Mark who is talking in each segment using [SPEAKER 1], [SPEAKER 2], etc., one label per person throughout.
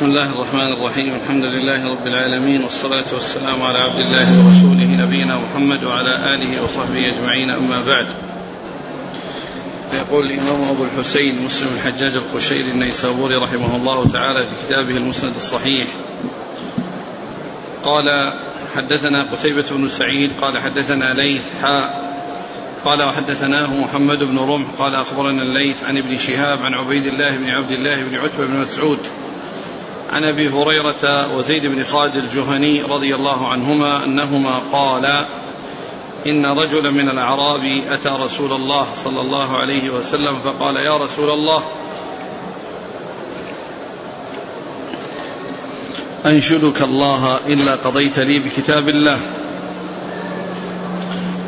[SPEAKER 1] بسم الله الرحمن الرحيم. الحمد لله رب العالمين والصلاة والسلام على عبد الله ورسوله نبينا محمد وعلى آله وصحبه أجمعين أما بعد. فيقول الإمام أبو الحسين مسلم الحجاج القشيري النيسابوري رحمه الله تعالى في كتابه المسند الصحيح. قال حدثنا قتيبة بن سعيد قال حدثنا ليث حاء قال وحدثناه محمد بن رمح قال أخبرنا الليث عن ابن شهاب عن عبيد الله بن عبد الله بن عتبة بن مسعود عن أبي هريرة وزيد بن خالد الجهني رضي الله عنهما أنهما قالا إن رجلا من الأعراب أتى رسول الله صلى الله عليه وسلم فقال يا رسول الله أنشدك الله إلا قضيت لي بكتاب الله.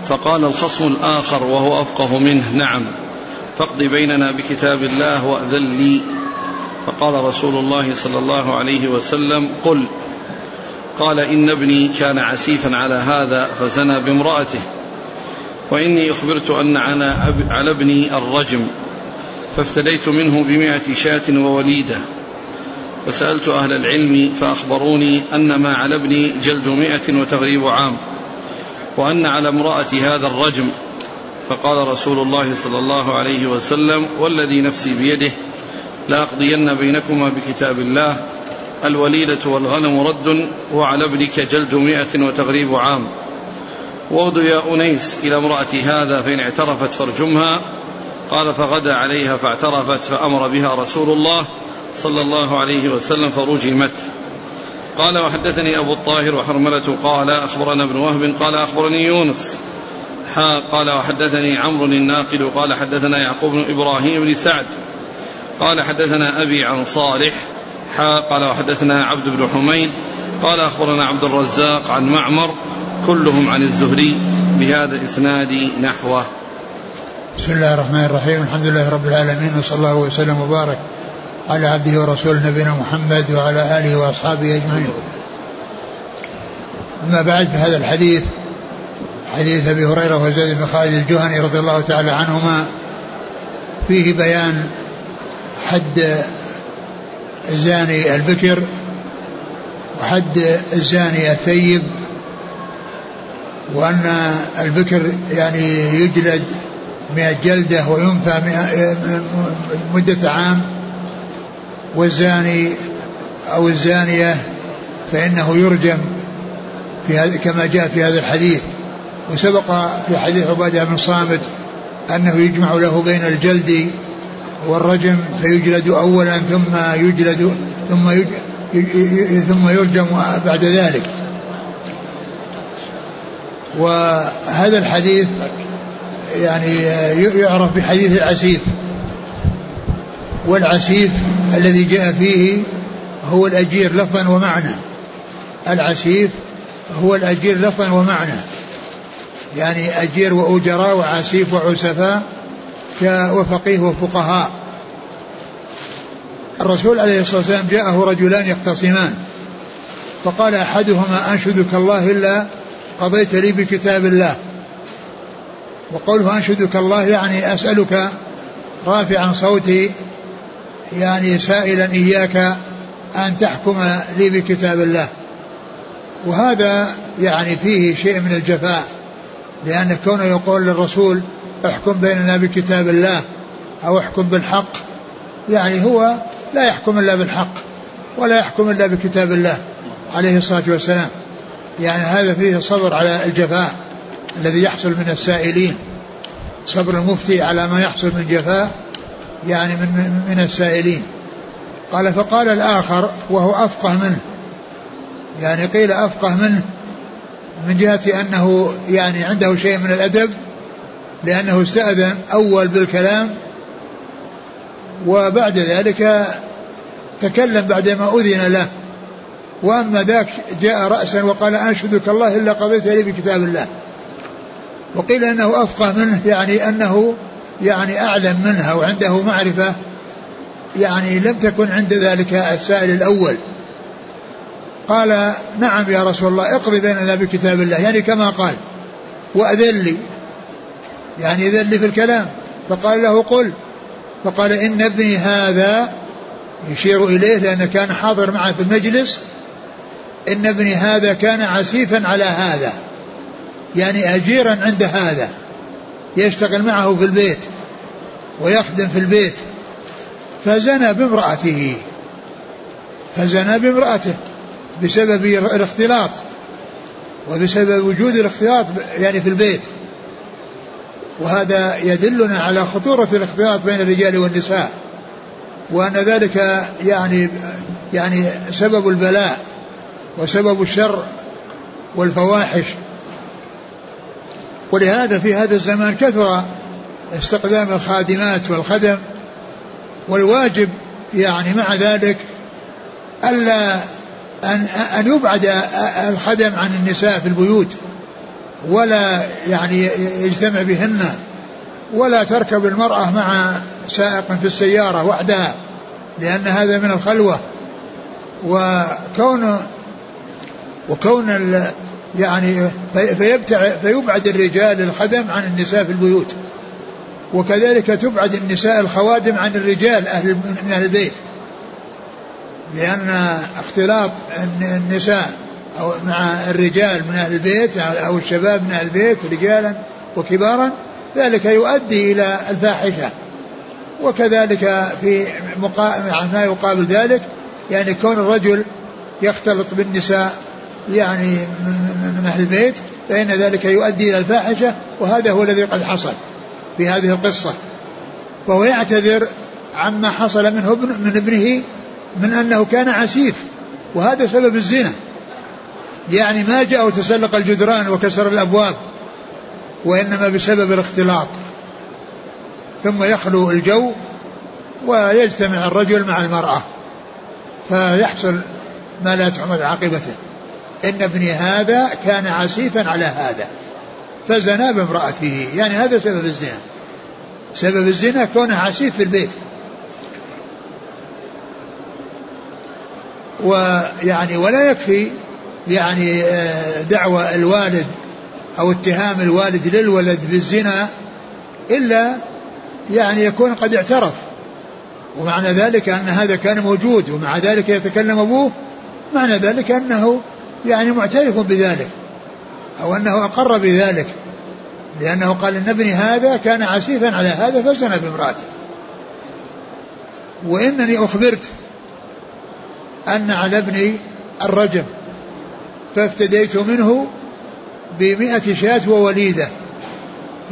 [SPEAKER 1] فقال الخصم الآخر وهو أفقه منه نعم فاقض بيننا بكتاب الله وأذن لي. فقال رسول الله صلى الله عليه وسلم قل قال إن ابني كان عسيفا على هذا فزنى بامرأته وإني أخبرت أن على ابني الرجم فافتديت منه بمائة شاة ووليدة فسألت أهل العلم فأخبروني أن ما على ابني جلد مائة وتغريب عام وأن على امرأة هذا الرجم فقال رسول الله صلى الله عليه وسلم والذي نفسي بيده لأقضين بينكما بكتاب الله. الوليدة والغنم رد وعلى ابنك جلد مئة وتغريب عام. وغد يا أنيس إلى امرأة هذا فإن اعترفت فارجمها. قال فغدا عليها فاعترفت فأمر بها رسول الله صلى الله عليه وسلم فرجمت. قال وحدثني أبو الطاهر وحرملة قال أخبرنا ابن وهب قال أخبرني يونس. قال وحدثني عمرو الناقد قال حدثنا يعقوب بن إبراهيم بن سعد. قال حدثنا أبي عن صالح قال وحدثنا عبد بن حميد قال أخبرنا عبد الرزاق عن معمر كلهم عن الزهري بهذا الإسناد نحوه.
[SPEAKER 2] بسم الله الرحمن الرحيم. الحمد لله رب العالمين وصلى الله وسلم وبارك على عبده ورسوله نبينا محمد وعلى آله وأصحابه أجمعين. أما بعد فهذا الحديث حديث أبي هريرة وزيد بن خالد الجهني رضي الله تعالى عنهما فيه بيان حد الزاني البكر وحد الزاني الثيب وأن البكر يعني يجلد مئة جلدة وينفى مدة عام والزاني أو الزانية فإنه يرجم في كما جاء في هذا الحديث. وسبق في حديث عبادة بن صامت أنه يجمع له بين الجلد والرجم فيجلد أولا ثم يجلد ثم ثم يرجم بعد ذلك. وهذا الحديث يعني يعرف بحديث العسيف. والعسيف الذي جاء فيه هو الأجير لفظا ومعنى. العسيف هو الأجير لفظا ومعنى. يعني أجير وأجراء وعسيف وعسفاء وفقيه وفقهاء. الرسول عليه الصلاة والسلام جاءه رجلان يختصمان. فقال أحدهما أنشدك الله إلا قضيت لي بكتاب الله. وقوله أنشدك الله يعني أسألك رافعا صوتي يعني سائلا إياك أن تحكم لي بكتاب الله. وهذا يعني فيه شيء من الجفاء لأن كونه يقول للرسول احكم بيننا بكتاب الله أو احكم بالحق. يعني هو لا يحكم إلا بالحق ولا يحكم إلا بكتاب الله عليه الصلاة والسلام. يعني هذا فيه صبر على الجفاء الذي يحصل من السائلين. صبر المفتي على ما يحصل من جفاء يعني من من السائلين. قال فقال الآخر وهو أفقه منه. يعني قيل أفقه منه من جهة أنه يعني عنده شيء من الأدب لأنه استأذن أول بالكلام وبعد ذلك تكلم بعدما أذن له. وأما ذاك جاء رأسا وقال أنشدك الله إلا قضيت لي بكتاب الله. وقيل أنه أفقه منه يعني أنه يعني أعلم منها وعنده معرفة يعني لم تكن عند ذلك السائل الأول. قال نعم يا رسول الله اقضي بيننا بكتاب الله يعني كما قال وأذن لي. يعني إذن لي في الكلام. فقال له قل. فقال إن ابني هذا يشير إليه لأنه كان حاضر معه في المجلس. إن ابني هذا كان عسيفا على هذا. يعني أجيرا عند هذا. يشتغل معه في البيت ويخدم في البيت. فزنى بامرأته. فزنى بامرأته بسبب الاختلاط وبسبب وجود الاختلاط يعني في البيت. وهذا يدلنا على خطورة الاختلاط بين الرجال والنساء وأن ذلك يعني يعني سبب البلاء وسبب الشر والفواحش. ولهذا في هذا الزمان كثر استخدام الخادمات والخدم والواجب يعني مع ذلك ألا أن أن يبعد الخدم عن النساء في البيوت. ولا يعني يجتمع بهن ولا تركب المرأة مع سائق في السيارة وحدها لأن هذا من الخلوة. وكون وكون يعني فيبعد الرجال الخدم عن النساء في البيوت وكذلك تبعد النساء الخوادم عن الرجال أهل من أهل البيت لأن اختلاط النساء أو مع الرجال من أهل البيت أو الشباب من أهل البيت رجالا وكبارا ذلك يؤدي إلى الفاحشة. وكذلك في ما يقابل ذلك يعني كون الرجل يختلط بالنساء يعني من أهل البيت فإن ذلك يؤدي إلى الفاحشة وهذا هو الذي قد حصل في هذه القصة. فهو يعتذر عما حصل منه من ابنه من أنه كان عسيف وهذا سبب الزنا. يعني ما جاء وتسلق الجدران وكسر الأبواب وإنما بسبب الاختلاط. ثم يخلو الجو ويجتمع الرجل مع المرأة فيحصل ما لا تحمد عاقبته. إن ابني هذا كان عسيفا على هذا فزنى بامرأته. يعني هذا سبب الزنا. سبب الزنا كونه عسيف في البيت. ويعني ولا يكفي يعني آه، دعوى الوالد أو اتهام الوالد للولد بالزنا إلا يعني يكون قد اعترف. ومعنى ذلك أن هذا كان موجود ومع ذلك يتكلم أبوه معنى ذلك أنه يعني معترف بذلك أو أنه أقر بذلك لأنه قال إن ابني هذا كان عسيفا على هذا فزن بامرأته وإنني أخبرت أن على ابني الرجم. فافتديت منه بمئة شاة ووليدة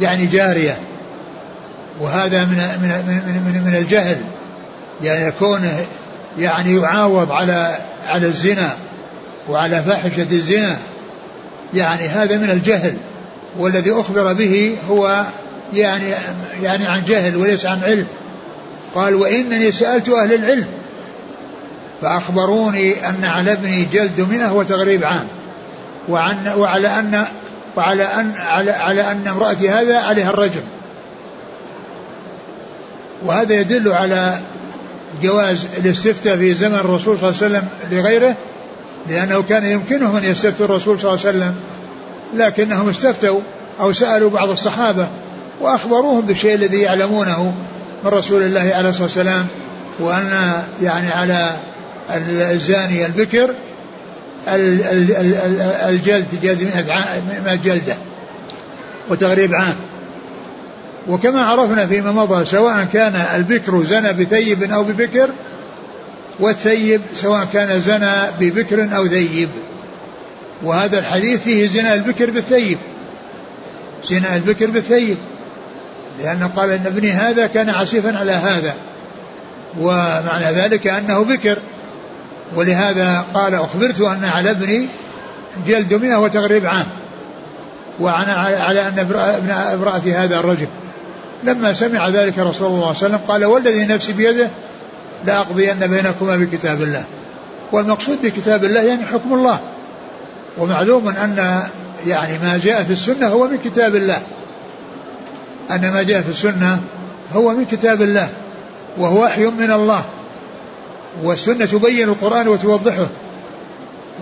[SPEAKER 2] يعني جارية. وهذا من من من من, من الجهل يعني يكون يعني يعاوض على على الزنا وعلى فاحشة الزنا. يعني هذا من الجهل والذي أخبر به هو يعني يعني عن جهل وليس عن علم. قال وإنني سألت أهل العلم فأخبروني أن على ابني جلد مئة وتغريب عام. وعن وعلى أن وعلى أن على, على أن امرأتي هذا عليها الرجم. وهذا يدل على جواز الاستفتاء في زمن الرسول صلى الله عليه وسلم لغيره لأنه كان يمكنهم أن يستفتوا الرسول صلى الله عليه وسلم لكنهم استفتوا أو سألوا بعض الصحابة وأخبروهم بالشيء الذي يعلمونه من رسول الله عليه الصلاة والسلام وأن يعني على الزاني البكر الجلد جلد مئة جلدة وتغريب عام. وكما عرفنا فيما مضى سواء كان البكر زنى بثيب أو ببكر والثيب سواء كان زنى ببكر أو ثيب وهذا الحديث فيه زنا البكر بالثيب. زنا البكر بالثيب. لأنه قال أن ابني هذا كان عسيفا على هذا. ومعنى ذلك أنه بكر. ولهذا قال أخبرت أن على ابني جلد مئة وتغريب عام وأنا على أن ابن امرأتي هذا الرجل. لما سمع ذلك رسول الله صلى الله عليه وسلم قال والذي نفسي بيده لأقضين بينكما بكتاب الله. والمقصود بكتاب الله يعني حكم الله. ومعلوم أن يعني ما جاء في السنة هو من كتاب الله. أن ما جاء في السنة هو من كتاب الله. وهو وحي من الله. والسنة تبين القرآن وتوضحه.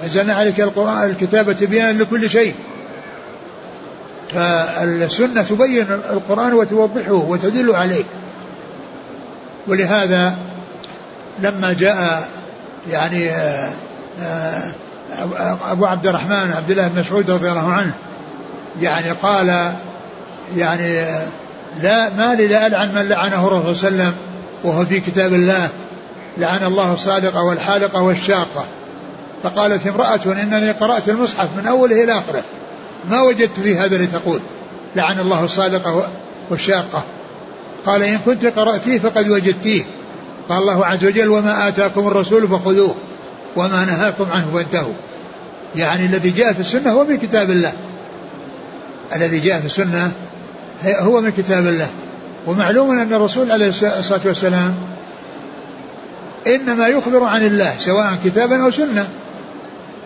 [SPEAKER 2] وأنزلنا عليك القرآن الكتابة تبيانا لكل شيء. فالسنة تبين القرآن وتوضحه وتدل عليه. ولهذا لما جاء يعني آه، آه، أبو عبد الرحمن عبد الله بن مسعود رضي الله عنه يعني قال يعني لا ما لي لا ألعن من لعنه الرسول صلى الله عليه وسلم وهو في كتاب الله. لعن الله الصادقة والحالقة والشاقة. فقالت امرأة إنني قرأت المصحف من أوله إلى آخره. ما وجدت في هذا لتقول لعن الله الصادقة والشاقة. قال إن كنت قرأتيه فقد وجدتيه. قال الله عز وجل وما آتاكم الرسول فخذوه وما نهاكم عنه فانتهوا. يعني الذي جاء في السنة هو من كتاب الله. الذي جاء في السنة هو من كتاب الله. ومعلوم أن الرسول عليه الصلاة والسلام إنما يخبر عن الله سواء كتابا أو سنة.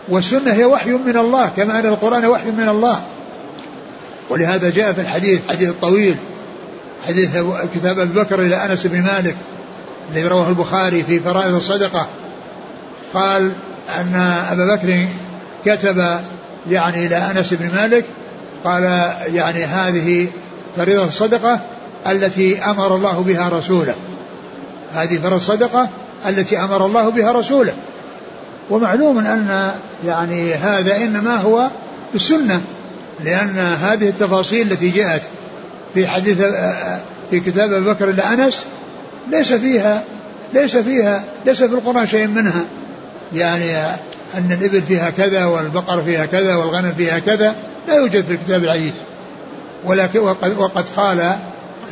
[SPEAKER 2] والسنة هي وحي من الله كما أن القرآن وحي من الله. ولهذا جاء في الحديث حديث الطويل حديث كتاب أبي بكر إلى أنس بن مالك الذي رواه البخاري في فرائض الصدقة. قال أن أبا بكر كتب يعني إلى أنس بن مالك قال يعني هذه فريضة الصدقة التي أمر الله بها رسوله. هذه فريضة الصدقة التي أمر الله بها رسوله. ومعلوم أن يعني هذا إنما هو السنة لأن هذه التفاصيل التي جاءت في حديث في كتاب أبي بكر لأنس ليس فيها ليس فيها ليس في القرآن شيء منها. يعني أن الإبل فيها كذا والبقر فيها كذا والغنم فيها كذا لا يوجد في الكتاب العزيز ولكن وقد, وقد قال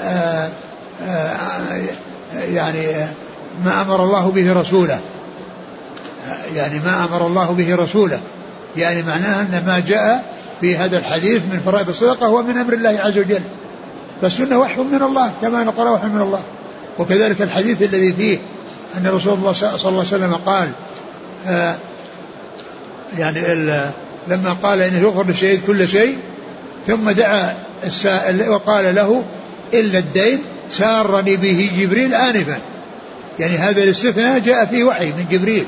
[SPEAKER 2] آه، آه، يعني ما أمر الله به رسوله. يعني ما أمر الله به رسوله. يعني معناها أن ما جاء في هذا الحديث من فرائض الصدقة هو من أمر الله عز وجل. فالسنة وحي من الله كما نقول وحي من الله. وكذلك الحديث الذي فيه أن رسول الله صلى الله عليه وسلم قال آه يعني لما قال إنه يغفر للشهيد كل شيء ثم دعا السائل وقال له إلا الدين سارني به جبريل آنفا. يعني هذا الاستثناء جاء فيه وحي من جبريل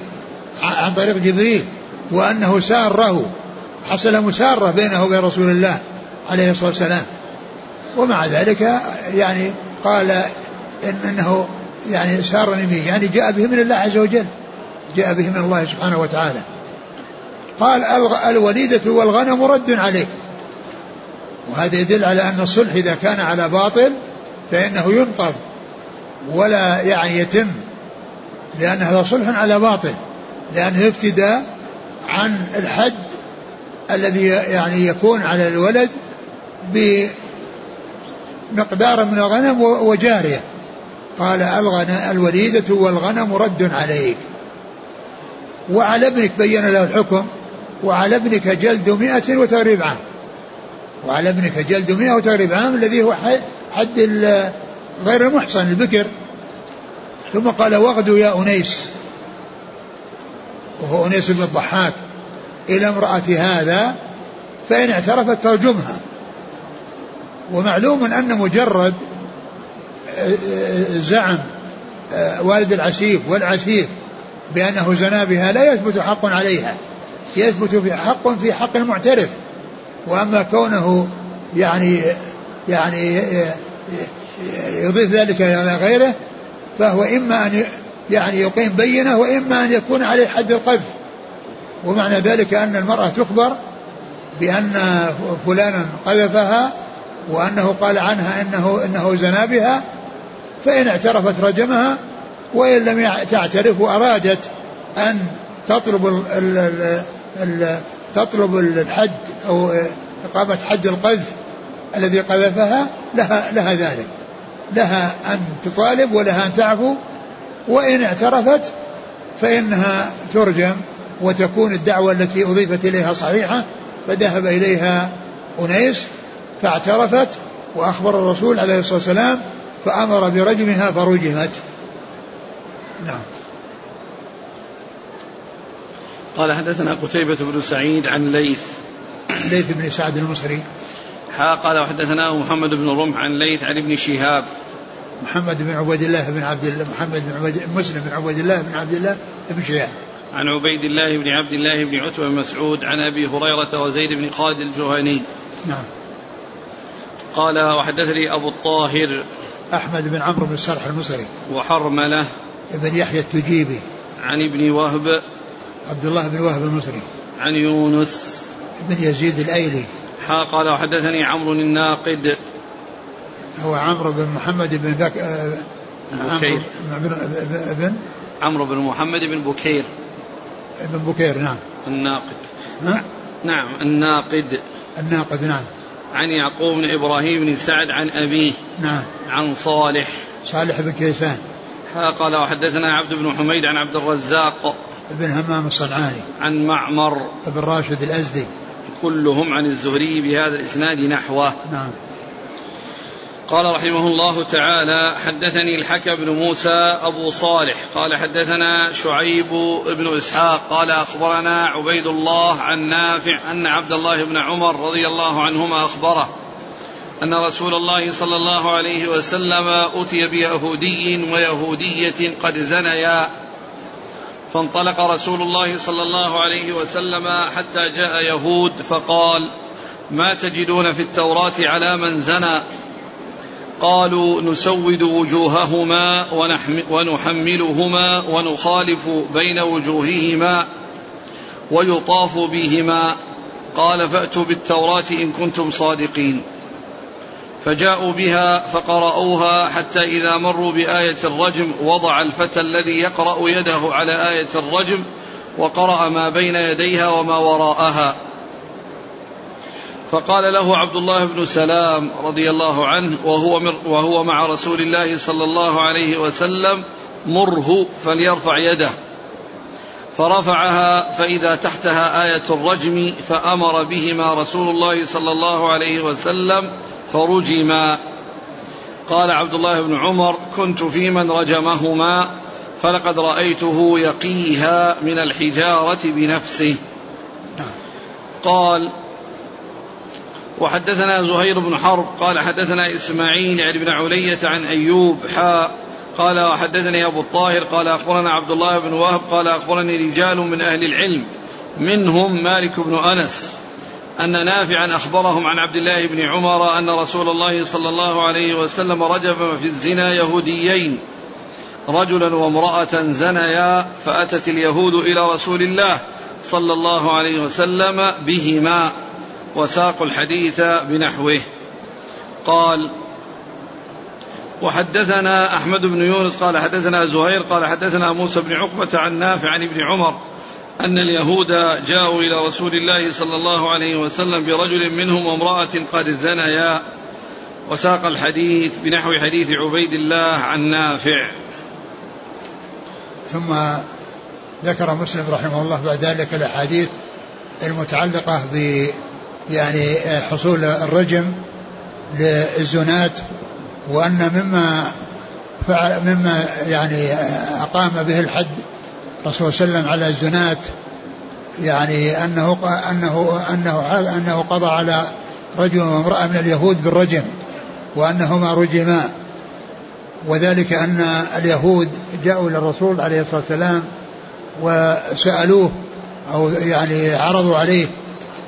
[SPEAKER 2] عن طريق جبريل وأنه ساره حصل مسارة بينه وبين رسول الله عليه الصلاة والسلام. ومع ذلك يعني قال إن إنه يعني سارني به يعني جاء به من الله عز وجل جاء به من الله سبحانه وتعالى. قال الوليدة والغنم رد عليك. وهذا يدل على أن الصلح إذا كان على باطل فإنه ينقض. ولا يعني يتم لأن هذا صلح على باطل لأنه افتدى عن الحد الذي يعني يكون على الولد بمقدار من الغنم وجارية. قال الوليدة والغنم رد عليك. وعلى ابنك بين له الحكم وعلى ابنك جلد مئة وتغريب عام. وعلى ابنك جلد مئة وتغريب عام الذي هو حد غير المحصن البكر. ثم قال واغدوا يا أنيس. وهو أنيس بن الضحاك. إلى امرأة هذا فإن اعترفت ترجمها ومعلوم أن مجرد زعم والد العسيف والعسيف بأنه زنا بها لا يثبت حق عليها. يثبت في حق في حق المعترف. وأما كونه يعني يعني يضيف ذلك إلى غيره فهو إما أن يعني يقيم بينة وإما أن يكون عليه حد القذف. ومعنى ذلك أن المرأة تخبر بأن فلانا قذفها وأنه قال عنها إنه إنه زنا بها فإن اعترفت رجمها وإن لم تعترف وأرادت أن تطلب ال ال ال تطلب الحد أو إقامة حد القذف الذي قذفها لها لها ذلك. لها أن تطالب ولها أن تعفو وإن اعترفت فإنها ترجم وتكون الدعوة التي أضيفت إليها صحيحة فذهب إليها أنيس فاعترفت وأخبر الرسول عليه الصلاة والسلام فأمر برجمها فرجمت. نعم.
[SPEAKER 1] قال حدثنا قتيبة بن سعيد عن ليث.
[SPEAKER 2] ليث بن سعد المصري.
[SPEAKER 1] حا قال وحدثنا محمد بن رمح عن ليث عن ابن شهاب.
[SPEAKER 2] محمد بن عبيد الله بن عبد الله محمد بن عبيد مسلم بن عبيد الله بن عبد الله بن شهاب.
[SPEAKER 1] عن عبيد الله بن عبد الله بن عتبة بن مسعود عن أبي هريرة وزيد بن خالد الجهني.
[SPEAKER 2] نعم.
[SPEAKER 1] قال وحدثني أبو الطاهر
[SPEAKER 2] أحمد بن عمرو بن السرح المصري.
[SPEAKER 1] وحرملة
[SPEAKER 2] بن يحيى التجيبي.
[SPEAKER 1] عن ابن وهب
[SPEAKER 2] عبد الله بن وهب المصري.
[SPEAKER 1] عن يونس
[SPEAKER 2] بن يزيد الأيلي.
[SPEAKER 1] حا قال وحدثني عمرو الناقد.
[SPEAKER 2] هو عمرو بن محمد بن بك آه،
[SPEAKER 1] بكير.
[SPEAKER 2] بن
[SPEAKER 1] عمرو بن محمد بن بكير.
[SPEAKER 2] بن بكير نعم.
[SPEAKER 1] الناقد.
[SPEAKER 2] ها؟
[SPEAKER 1] نعم الناقد.
[SPEAKER 2] الناقد نعم.
[SPEAKER 1] عن يعقوب بن إبراهيم بن سعد عن أبيه.
[SPEAKER 2] نعم.
[SPEAKER 1] عن صالح.
[SPEAKER 2] صالح بن كيسان.
[SPEAKER 1] قال وحدثنا عبد بن حميد عن عبد الرزاق.
[SPEAKER 2] بن همام الصنعاني.
[SPEAKER 1] عن معمر.
[SPEAKER 2] بن راشد الأزدي.
[SPEAKER 1] كلهم عن الزهري بهذا الإسناد نحوه.
[SPEAKER 2] نعم.
[SPEAKER 1] قال رحمه الله تعالى حدثني الحكم بن موسى أبو صالح. قال حدثنا شعيب بن إسحاق. قال أخبرنا عبيد الله عن نافع أن عبد الله بن عمر رضي الله عنهما أخبره أن رسول الله صلى الله عليه وسلم أتي بيهودي ويهودية قد زنيا. فانطلق رسول الله صلى الله عليه وسلم حتى جاء يهود فقال ما تجدون في التوراة على من زنى؟ قالوا نسود وجوههما ونحملهما ونخالف بين وجوههما ويطاف بهما. قال فأتوا بالتوراة إن كنتم صادقين. فجاءوا بها فقرأوها حتى إذا مروا بآية الرجم وضع الفتى الذي يقرأ يده على آية الرجم وقرأ ما بين يديها وما وراءها. فقال له عبد الله بن سلام رضي الله عنه وهو, وهو مع رسول الله صلى الله عليه وسلم مره فليرفع يده. فرفعها فإذا تحتها آية الرجم فأمر بهما رسول الله صلى الله عليه وسلم فرجما. قال عبد الله بن عمر كنت في من رجمهما فلقد رأيته يقيها من الحجارة بنفسه. قال وحدثنا زهير بن حرب قال حدثنا إسماعيل يعني بن علية عن أيوب حاء قال وحدثني أبو الطاهر قال أخبرنا عبد الله بن وهب قال أخبرني رجال من أهل العلم منهم مالك بن أنس أن نافعا أخبرهم عن عبد الله بن عمر أن رسول الله صلى الله عليه وسلم رجب في الزنا يهوديين رجلا وامرأة زنيا فأتت اليهود إلى رسول الله صلى الله عليه وسلم بهما وساقوا الحديث بنحوه قال وحدثنا أحمد بن يونس قال حدثنا زهير قال حدثنا موسى بن عقبة عن نافع عن ابن عمر أن اليهود جاءوا إلى رسول الله صلى الله عليه وسلم برجل منهم وامرأة قد زنيا وساق الحديث بنحو حديث عبيد الله عن نافع.
[SPEAKER 2] ثم ذكر مسلم رحمه الله بعد ذلك الأحاديث المتعلقة ب يعني حصول الرجم للزنات وأن مما فعل مما يعني أقام به الحد الرسول صلى الله عليه وسلم على الزنات يعني أنه أنه أنه أنه قضى على رجل وامرأة من اليهود بالرجم وأنهما رجما. وذلك أن اليهود جاءوا إلى الرسول عليه الصلاة والسلام وسألوه أو يعني عرضوا عليه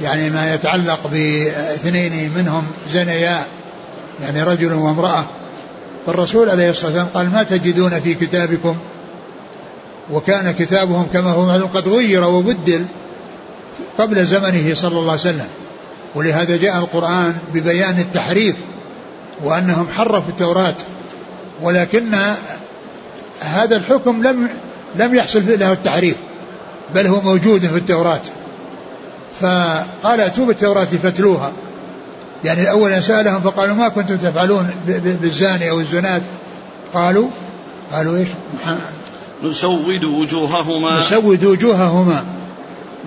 [SPEAKER 2] يعني ما يتعلق باثنين منهم زنيا. يعني رجل وامرأة فالرسول عليه الصلاة والسلام قال ما تجدون في كتابكم؟ وكان كتابهم كما هو معلوم قد غير وبدل قبل زمنه صلى الله عليه وسلم. ولهذا جاء القرآن ببيان التحريف وأنهم حرفوا التوراة ولكن هذا الحكم لم لم يحصل له التحريف بل هو موجود في التوراة. فقال أتوا بالتوراة فاتلوها. يعني أولا سألهم فقالوا ما كنتم تفعلون بالزاني أو الزنات. قالوا قالوا إيش؟
[SPEAKER 1] نسود وجوههما.
[SPEAKER 2] نسود وجوههما.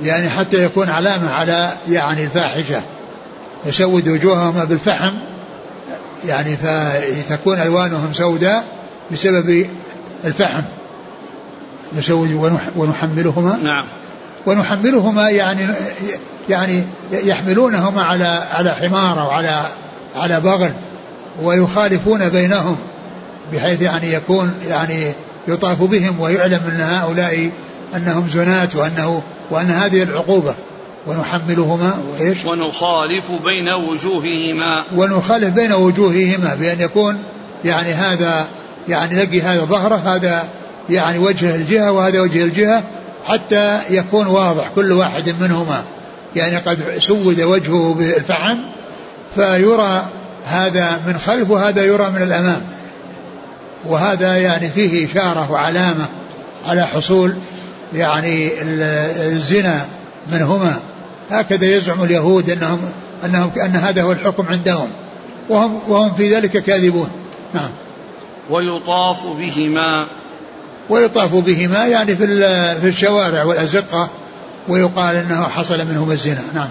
[SPEAKER 2] يعني حتى يكون علامة على يعني الفاحشة. نسود وجوههما بالفحم. يعني فتكون ألوانهم سوداء بسبب الفحم. نسود ونحملهما.
[SPEAKER 1] نعم.
[SPEAKER 2] ونحملهما يعني يعني يحملونهما على على حمار أو على على بغل ويخالفون بينهم بحيث يعني يكون يعني يطاف بهم ويعلم أن هؤلاء أنهم زنات وأنه وأن هذه العقوبة ونحملهما وإيش؟
[SPEAKER 1] ونخالف بين وجوههما
[SPEAKER 2] ونخالف بين وجوههما بأن يكون يعني هذا يعني لقي هذا ظهره هذا يعني وجه الجهة وهذا وجه الجهة حتى يكون واضح كل واحد منهما. يعني قد سود وجهه بالفحم فيرى هذا من خلف وهذا يرى من الأمام. وهذا يعني فيه إشارة وعلامة على حصول يعني الزنا منهما. هكذا يزعم اليهود انهم انهم أن هذا هو الحكم عندهم. وهم وهم في ذلك كاذبون. نعم.
[SPEAKER 1] ويطاف بهما
[SPEAKER 2] ويطاف بهما يعني في في الشوارع والأزقة ويقال إنه حصل منهما الزنا. نعم.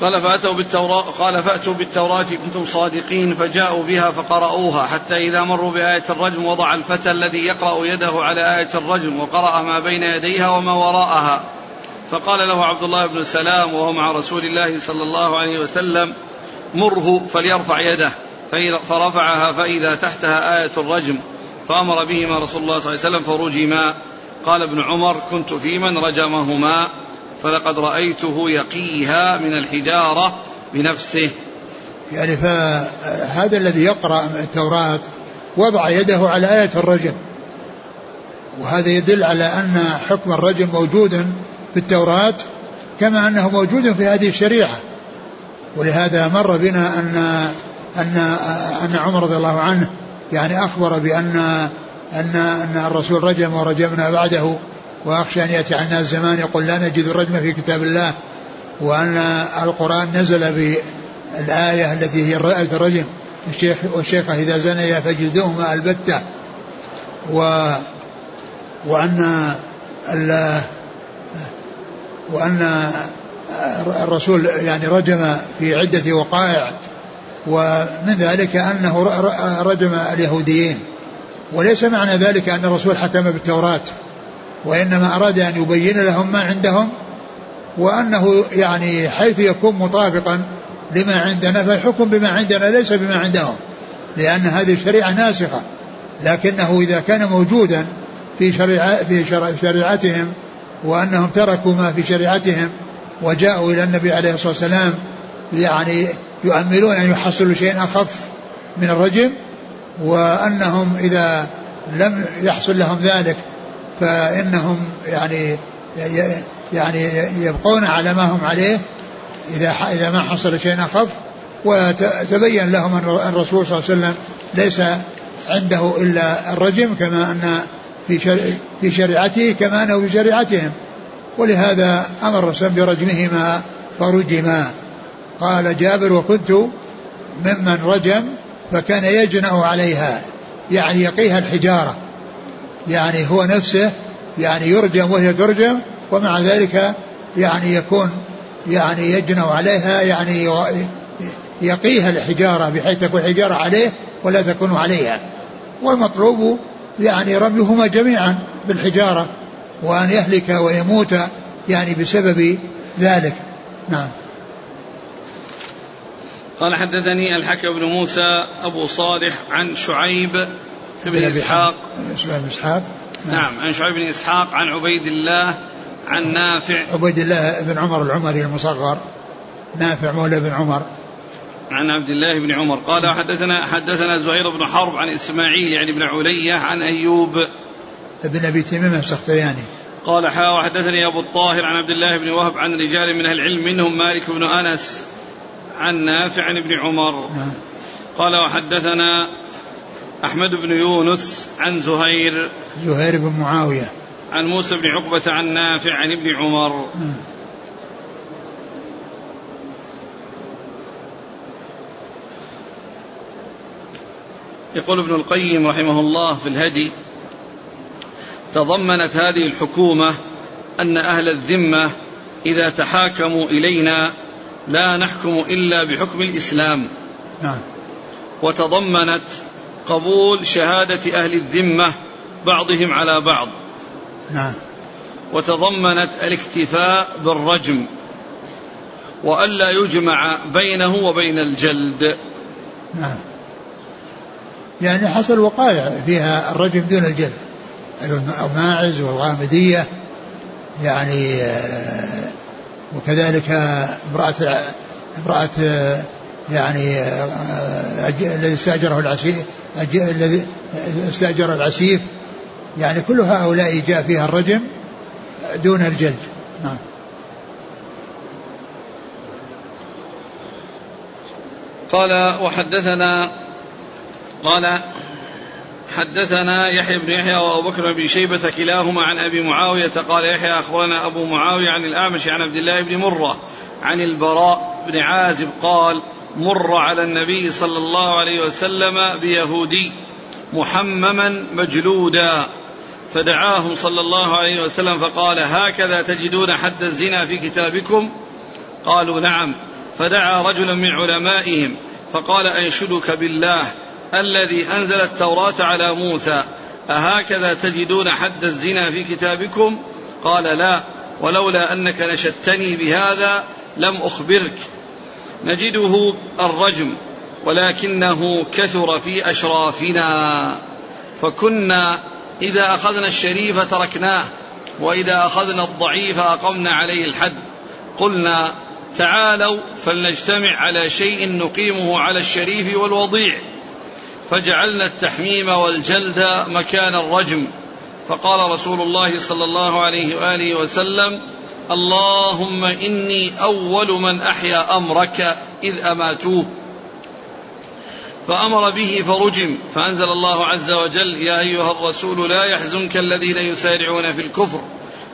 [SPEAKER 1] قال فأتوا بالتوراة قال فأتوا بالتوراة كنتم صادقين فجاءوا بها فقرأوها حتى إذا مروا بآية الرجم وضع الفتى الذي يقرأ يده على آية الرجم وقرأ ما بين يديها وما وراءها. فقال له عبد الله بن سلام وهو مع رسول الله صلى الله عليه وسلم مره فليرفع يده فرفعها فإذا تحتها آية الرجم. فأمر بهما رسول الله صلى الله عليه وسلم فرجما قال ابن عمر كنت في من رجمهما فلقد رأيته يقيها من الحجارة بنفسه.
[SPEAKER 2] يعني فهذا الذي يقرأ التوراة وضع يده على آية الرجم. وهذا يدل على أن حكم الرجم موجود في التوراة كما أنه موجود في هذه الشريعة. ولهذا مر بنا أن أن أن عمر رضي الله عنه يعني أخبر بأن أن أن الرسول رجم ورجمنا بعده وأخشى أن يأتي عنا الزمان يقول لا نجد الرجم في كتاب الله وأن القرآن نزل بالآية التي هي الرجم. الشيخ والشيخة إذا زنيا فجلدوهما البتة. و وأن وأن الرسول يعني رجم في عدة وقائع. ومن ذلك أنه رجم اليهوديين. وليس معنى ذلك أن الرسول حكم بالتوراة وإنما أراد أن يبين لهم ما عندهم وأنه يعني حيث يكون مطابقا لما عندنا فالحكم بما عندنا ليس بما عندهم لأن هذه الشريعة ناسخة. لكنه إذا كان موجودا في شريعة في شريعتهم وأنهم تركوا ما في شريعتهم وجاءوا إلى النبي عليه الصلاة والسلام يعني يؤملون أن يحصلوا شيئا أخف من الرجم وأنهم إذا لم يحصل لهم ذلك فإنهم يعني يعني يبقون على ما هم عليه إذا إذا ما حصل شيء أخف. وتبين لهم أن الرسول صلى الله عليه وسلم ليس عنده إلا الرجم كما أن في في شريعته كما أنه في شريعتهم. ولهذا أمر الرسول برجمهما فرجما. قال جابر وكنت ممن رجم فكان يجنأ عليها. يعني يقيها الحجارة. يعني هو نفسه يعني يرجم وهي ترجم ومع ذلك يعني يكون يعني يجنو عليها يعني يقيها الحجارة بحيث تكون الحجارة عليه ولا تكون عليها. والمطلوب يعني رميهما جميعا بالحجارة وأن يهلك ويموت يعني بسبب ذلك. نعم.
[SPEAKER 1] قال حدثني الحكم بن موسى أبو صالح عن شعيب بن إسحاق.
[SPEAKER 2] بن إسحاق.
[SPEAKER 1] نعم. نعم عن شعيب بن إسحاق عن عبيد الله عن نافع.
[SPEAKER 2] عبيد الله بن عمر العمري المصغر. نافع مولى بن عمر.
[SPEAKER 1] عن عبد الله بن عمر. قال حدثنا حدثنا زهير بن حرب عن إسماعيل يعني بن علية عن أيوب.
[SPEAKER 2] ابن أبي تميم السختياني.
[SPEAKER 1] قال حا وحدثني أبو الطاهر عن عبد الله بن وهب عن رجال من أهل العلم منهم مالك بن أنس. عن نافع عن ابن عمر. قال وحدثنا أحمد بن يونس عن زهير.
[SPEAKER 2] زهير بن معاوية.
[SPEAKER 1] عن موسى بن عقبة عن نافع عن ابن عمر. يقول ابن القيم رحمه الله في الهدي تضمنت هذه الحكومة أن أهل الذمة إذا تحاكموا إلينا لا نحكم إلا بحكم الإسلام. نعم. وتضمنت قبول شهادة أهل الذمة بعضهم على بعض.
[SPEAKER 2] نعم.
[SPEAKER 1] وتضمنت الاكتفاء بالرجم. وألا يجمع بينه وبين الجلد.
[SPEAKER 2] نعم. يعني حصل وقائع فيها الرجم دون الجلد. الماعز والغامدية. يعني آه، وكذلك امرأة امرأة آه، يعني آه، الذي استأجره العسير الذي استأجر العسيف. يعني كل هؤلاء جاء فيها الرجم دون الجلد. نعم.
[SPEAKER 1] قال وحدثنا قال حدثنا يحيى بن يحيى وأبو بكر بن شيبة كلاهما عن أبي معاوية قال يحيى أخبرنا أبو معاوية عن الأعمش عن عبد الله بن مرة عن البراء بن عازب قال مر على النبي صلى الله عليه وسلم بيهودي محمما مجلودا فدعاهم صلى الله عليه وسلم فقال هكذا تجدون حد الزنا في كتابكم؟ قالوا نعم. فدعا رجلا من علمائهم فقال أنشدك بالله. الذي أنزل التوراة على موسى. أهكذا تجدون حد الزنا في كتابكم؟ قال لا ولولا أنك نشدتني بهذا لم أخبرك. نجده الرجم ولكنه كثر في أشرافنا. فكنا إذا أخذنا الشريف تركناه وإذا أخذنا الضعيف أقمنا عليه الحد. قلنا تعالوا فلنجتمع على شيء نقيمه على الشريف والوضيع. فجعلنا التحميم والجلد مكان الرجم. فقال رسول الله صلى الله عليه وآله وسلم اللهم إني أول من أحيا أمرك إذ أماتوه. فأمر به فرجم فأنزل الله عز وجل يا أيها الرسول لا يحزنك الذين يسارعون في الكفر.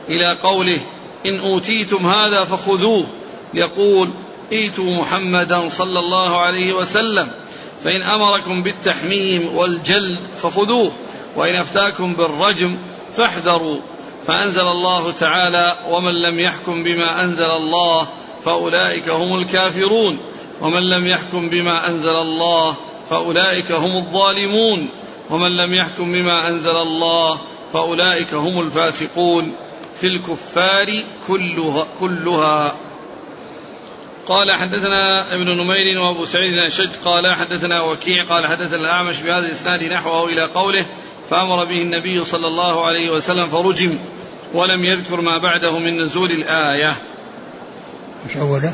[SPEAKER 1] إلى قوله إن أوتيتم هذا فخذوه. يقول ائتوا محمدا صلى الله عليه وسلم. فإن أمركم بالتحميم والجلد فخذوه وإن أفتاكم بالرجم فاحذروا. فأنزل الله تعالى ومن لم يحكم بما أنزل الله فأولئك هم الكافرون ومن لم يحكم بما أنزل الله فأولئك هم الظالمون ومن لم يحكم بما أنزل الله فأولئك هم الفاسقون. في الكفار كلها, كلها قال حدثنا ابن نمير وابو سعيد الاشج قال حدثنا وكيع قال حدثنا الأعمش بهذا الإسناد نحوه إلى قوله فأمر به النبي صلى الله عليه وسلم فرجم ولم يذكر ما بعده من نزول الآية.
[SPEAKER 2] إيش أوله؟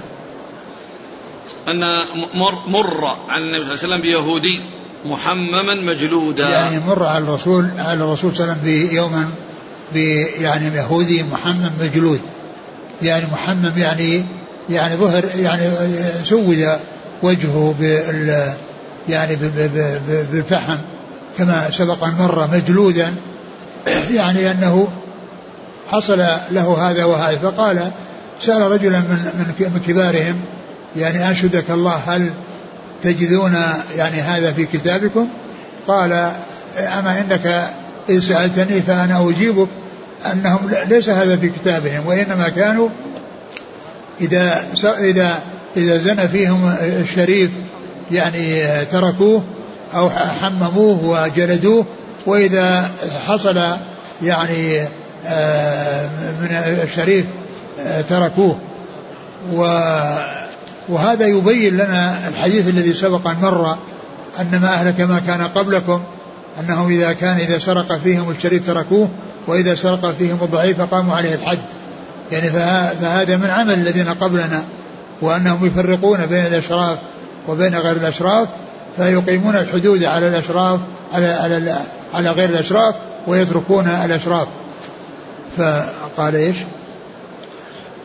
[SPEAKER 1] أن مر, مر على النبي صلى الله عليه وسلم بيهودي محمما مجلودا.
[SPEAKER 2] يعني مر على الرسول على الرسول صلى الله عليه وسلم بيوما يعني يهودي محمم مجلود. يعني محمم يعني يعني ظهر يعني سود وجهه بال يعني بالفحم كما سبق أن مر مجلودا يعني أنه حصل له هذا وهذا. فقال سأل رجلا من من كبارهم يعني أنشدك الله هل تجدون يعني هذا في كتابكم؟ قال أما إنك إن سألتني فأنا أجيبك أنهم ليس هذا في كتابهم وإنما كانوا إذا إذا إذا زنى فيهم الشريف يعني تركوه أو حمموه وجلدوه وإذا حصل يعني آه، من الشريف آه، تركوه. وهذا يبين لنا الحديث الذي سبق أن مر أن ما أهلك ما كان قبلكم أنهم إذا كان إذا سرق فيهم الشريف تركوه وإذا سرق فيهم الضعيف قاموا عليه الحد. يعني فهذا من عمل الذين قبلنا وأنهم يفرقون بين الأشراف وبين غير الأشراف فيقيمون الحدود على الأشراف على على على غير الأشراف ويتركون الأشراف. فقال إيش؟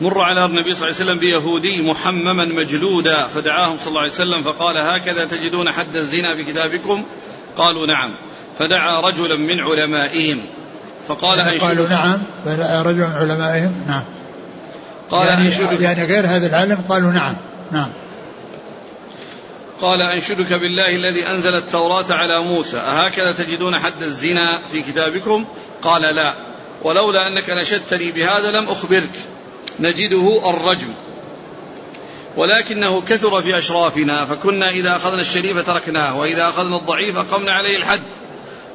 [SPEAKER 1] مر على النبي صلى الله عليه وسلم بيهودي محمما مجلودا فدعاهم صلى الله عليه وسلم فقال هكذا تجدون حد الزنا في كتابكم؟ قالوا نعم. فدعا رجلا من علمائهم. فقال
[SPEAKER 2] يعني قالوا نعم رجل من علمائهم نعم. قال يعني, يعني غير هذا العلم قالوا نعم نعم.
[SPEAKER 1] قال أنشدك بالله الذي أنزل التوراة على موسى. أهكذا تجدون حد الزنا في كتابكم؟ قال لا. ولولا أنك نشدتني بهذا لم أخبرك. نجده الرجم. ولكنه كثر في أشرافنا فكنا إذا أخذنا الشريف تركناه وإذا أخذنا الضعيف أقمنا عليه الحد.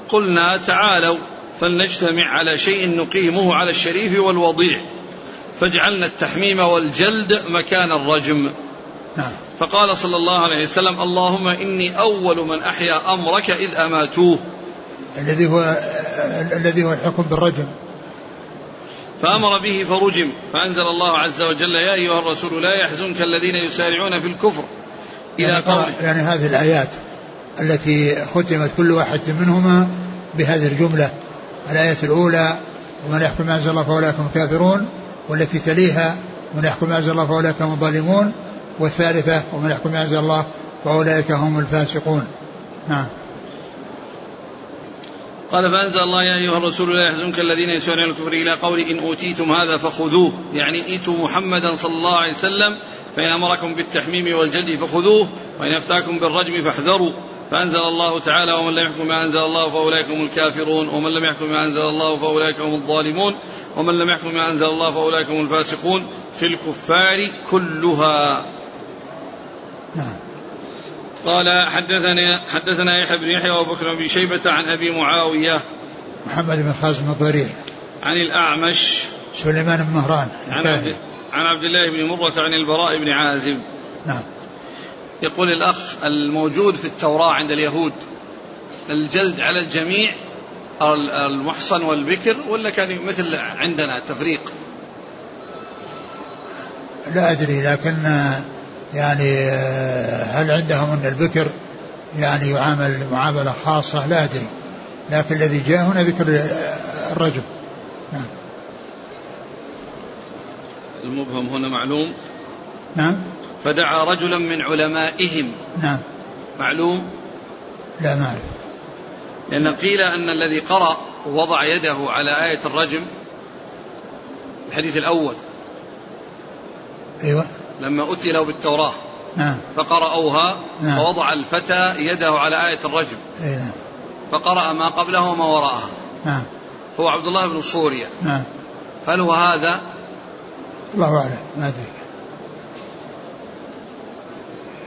[SPEAKER 1] قلنا تعالوا. فلنجتمع على شيء نقيمه على الشريف والوضيع. فاجعلنا التحميم والجلد مكان الرجم. نعم. فقال صلى الله عليه وسلم اللهم إني أول من أحيا أمرك إذ أماتوه.
[SPEAKER 2] الذي هو الذي هو الحكم بالرجم.
[SPEAKER 1] فأمر به فرجم. فأنزل الله عز وجل يا أيها الرسول لا يحزنك الذين يسارعون في الكفر.
[SPEAKER 2] إلى يعني قوله يعني هذه الآيات التي ختمت كل واحد منهما بهذه الجملة. الآية الأولى ومن يحكم أنزل الله فأولئك هم الكافرون والتي تليها ومن يحكم أنزل الله فأولئك هم الظالمون والثالثة ومن يحكم أنزل الله فأولئك هم الفاسقون نعم.
[SPEAKER 1] قال فأنزل الله يا أيها الرسول لا يحزنك الذين يسعون الكفر إلى قول إن أوتيتم هذا فخذوه يعني إيتوا محمدا صلى الله عليه وسلم فإن أمركم بالتحميم والجلد فخذوه وإن أفتاكم بالرجم فاحذروا. فأنزل الله تعالى ومن لم يحكم ما أنزل الله فأولئك هم الكافرون ومن لم يحكم ما أنزل الله فأولئك هم الظالمون ومن لم يحكم ما أنزل الله فأولئك هم الفاسقون. في الكفار كلها. نعم. قال حدثنا حدثنا يحيى بن يحيى وأبو بكر بن شيبة عن أبي معاوية.
[SPEAKER 2] محمد بن خازم الضرير.
[SPEAKER 1] عن الأعمش.
[SPEAKER 2] سليمان بن مهران
[SPEAKER 1] عن عبد, عن عبد الله بن مرة عن البراء بن عازب.
[SPEAKER 2] نعم.
[SPEAKER 1] يقول الأخ الموجود في التوراة عند اليهود الجلد على الجميع المحصن والبكر ولا كان مثل عندنا التفريق
[SPEAKER 2] لا أدري لكن يعني هل عندهم أن البكر يعني يعامل معاملة خاصة؟ لا أدري لكن الذي جاء هنا ذكر الرجل. نعم.
[SPEAKER 1] المبهم هنا معلوم.
[SPEAKER 2] نعم.
[SPEAKER 1] فدعا رجلا من علمائهم.
[SPEAKER 2] نعم. معلوم؟ لا ما أعرف.
[SPEAKER 1] لأن قيل أن الذي قرأ ووضع يده على آية الرجم الحديث الأول.
[SPEAKER 2] أيوة.
[SPEAKER 1] لما أتي له بالتوراة.
[SPEAKER 2] نعم.
[SPEAKER 1] فقرأوها نعم. فوضع الفتى يده على آية الرجم.
[SPEAKER 2] أي نعم.
[SPEAKER 1] فقرأ ما قبله وما وراءها
[SPEAKER 2] نعم.
[SPEAKER 1] هو عبد الله بن صوريا
[SPEAKER 2] نعم.
[SPEAKER 1] هل هو هذا؟
[SPEAKER 2] الله أعلم. ما أدري.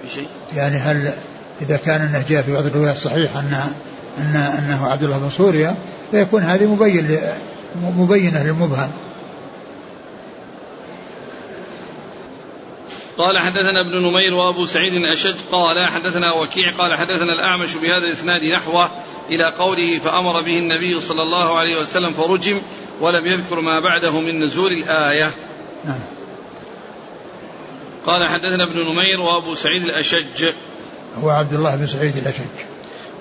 [SPEAKER 1] بشيء
[SPEAKER 2] يعني هل إذا كان أنه جاء في بعض الروايات الصحيح أن أن أنه عبد الله بن سوريا فيكون هذه مبين مبينة للمبهم
[SPEAKER 1] قال حدثنا ابن نمير وأبو سعيد الأشج قال حدثنا وكيع قال حدثنا الأعمش بهذا الإسناد نحوه إلى قوله فأمر به النبي صلى الله عليه وسلم فرجم ولم يذكر ما بعده من نزول الآية. نعم. قال حدثنا ابن نمير وابو سعيد الأشج.
[SPEAKER 2] هو عبد الله بن سعيد الأشج.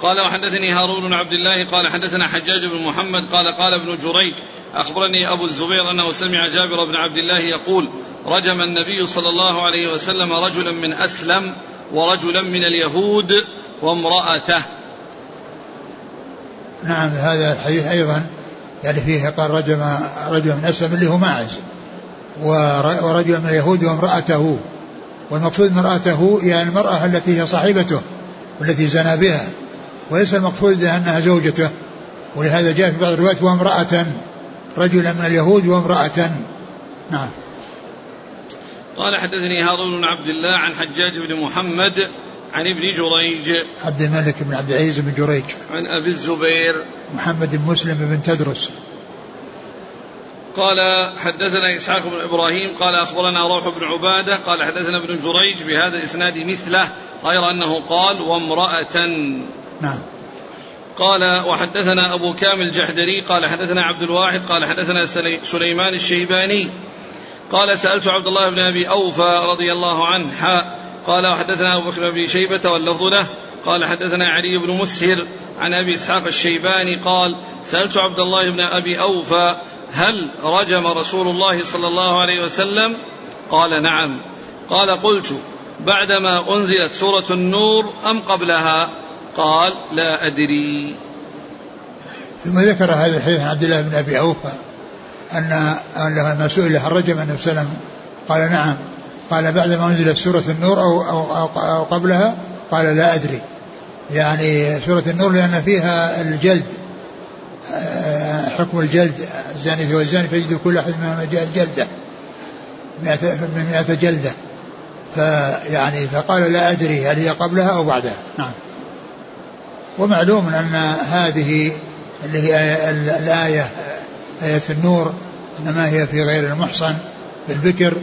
[SPEAKER 1] قال وحدثني هارون بن عبد الله قال حدثنا حجاج بن محمد قال قال ابن جريج أخبرني أبو الزبير أنه سمع جابر بن عبد الله يقول رجم النبي صلى الله عليه وسلم رجلا من أسلم ورجلا من اليهود وامرأته
[SPEAKER 2] نعم هذا الحديث أيضا يعني فيه قال رجم رجل من أسلم اللي هو ماعز ورجل من اليهود وامرأته والمقصود امرأته يعني المرأة التي هي صاحبته والتي زنى بها وليس المقصود بأنها زوجته. ولهذا جاء في بعض الروايات وامرأة رجلا من اليهود وامرأة. نعم.
[SPEAKER 1] قال حدثني هارون بن عبد الله عن حجاج بن محمد عن ابن جريج.
[SPEAKER 2] عبد الملك بن عبد العزيز بن جريج.
[SPEAKER 1] عن أبي الزبير.
[SPEAKER 2] محمد بن مسلم بن تدرس.
[SPEAKER 1] قال حدثنا إسحاق بن إبراهيم قال أخبرنا روح بن عبادة قال حدثنا ابن جريج بهذا الإسناد مثله غير أنه قال وامرأة.
[SPEAKER 2] نعم.
[SPEAKER 1] قال وحدثنا أبو كامل الجحدري قال حدثنا عبد الواحد قال حدثنا سليمان الشيباني قال سألت عبد الله بن أبي أوفى رضي الله عنه حاء قال وحدثنا أبو بكر بن شيبة واللفظ له. قال حدثنا علي بن مسهر عن أبي إسحاق الشيباني قال سألت عبد الله بن أبي أوفى هل رجم رسول الله صلى الله عليه وسلم؟ قال نعم. قال قلت بعدما أنزلت سورة النور أم قبلها؟ قال لا أدري.
[SPEAKER 2] ثم ذكر هذا الحديث عبد الله بن أبي أوفى أن لما سئل هل رجم النبي صلى الله عليه وسلم؟ قال نعم. قال بعدما أنزلت سورة النور أو, أو, أو, قبلها؟ قال لا أدري. يعني سورة النور لأن فيها الجلد آه، حكم الجلد الزاني والزاني فيجد كل أحد منهم جلدة. من مئة جلدة. فيعني فقال لا أدري هل هي قبلها أو بعدها. نعم. ومعلوم أن هذه اللي هي الآية آية النور إنما هي في غير المحصن بالبكر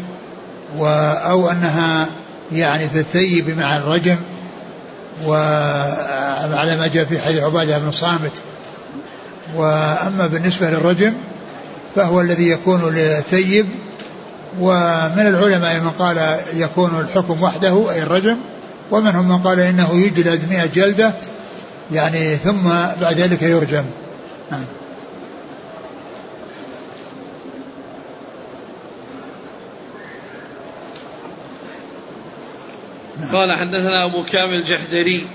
[SPEAKER 2] أو أنها يعني في الثيب مع الرجم وعلى ما جاء في حديث عبادة بن صامت وأما بالنسبة للرجم فهو الذي يكون للثيب ومن العلماء من قال يكون الحكم وحده أي الرجم ومنهم من قال إنه يجلد مئة جلدة يعني ثم بعد ذلك يرجم. نعم.
[SPEAKER 1] قال حدثنا أبو كامل الجحدري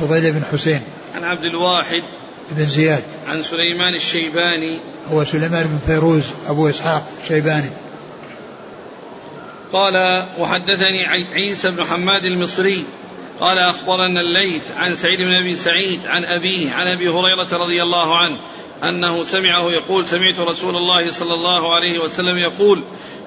[SPEAKER 2] فضيل بن حسين.
[SPEAKER 1] عن عبد الواحد
[SPEAKER 2] بن زياد.
[SPEAKER 1] عن سليمان الشيباني.
[SPEAKER 2] هو سليمان بن فيروز أبو إسحاق الشيباني.
[SPEAKER 1] قال وحدثني عيسى بن حماد المصري. قال أخبرنا الليث عن سعيد بن أبي سعيد عن أبيه عن أبي هريرة رضي الله عنه أنه سمعه يقول سمعت رسول الله صلى الله عليه وسلم يقول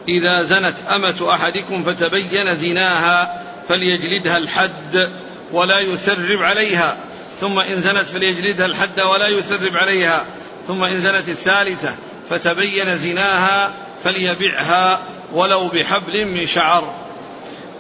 [SPEAKER 1] إذا زنت أمة أحدكم فتبين زناها فليجلدها الحد ولا يثرب عليها. ثم إن زنت فليجلدها الحد ولا يثرب عليها. ثم إن زنت الثالثة فتبين زناها فليبعها ولو بحبل من شعر.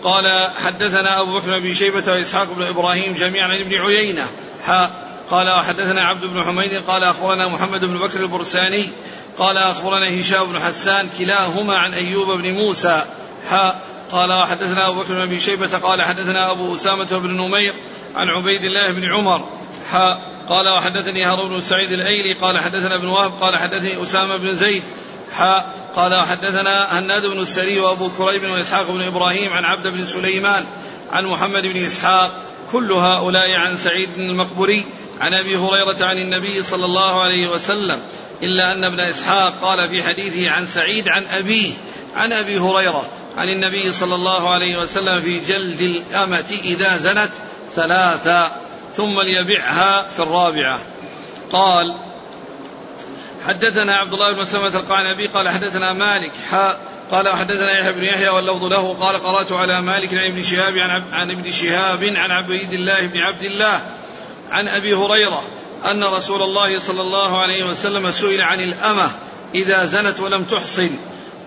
[SPEAKER 1] قال حدثنا أبو بكر بن شيبة وإسحاق بن إبراهيم جميعا عن ابن عيينة. حاء قال وحدثنا عبد بن حميد قال أخبرنا محمد بن بكر البرساني قال أخبرنا هشام بن حسان كلاهما عن أيوب بن موسى. حاء قال وحدثنا أبو بكر بن أبي شيبة قال حدثنا أبو أسامة بن نمير عن عبيد الله بن عمر حاء قال وحدثني هارون بن سعيد الأيلي قال حدثنا ابن وهب قال حدثني أسامة بن زيد حاء قال حدثنا هناد بن السري وأبو كريب وإسحاق بن إبراهيم عن عبد بن سليمان عن محمد بن إسحاق كل هؤلاء عن سعيد المقبري عن أبي هريرة عن النبي صلى الله عليه وسلم إلا أن ابن إسحاق قال في حديثه عن سعيد عن أبيه عن أبي هريرة عن النبي صلى الله عليه وسلم في جلد الأمة إذا زنت ثلاثا ثم ليبعها في الرابعة. قال حدثنا عبد الله بن مسلمة القعنبي قال حدثنا مالك حاء قال وحدثنا يحيى بن يحيى واللفظ له قال قرأت على مالك عن ابن شهاب عن, عن ابن شهاب عن عبيد الله بن عبد الله عن أبي هريرة أن رسول الله صلى الله عليه وسلم سئل عن الأمة إذا زنت ولم تحصن؟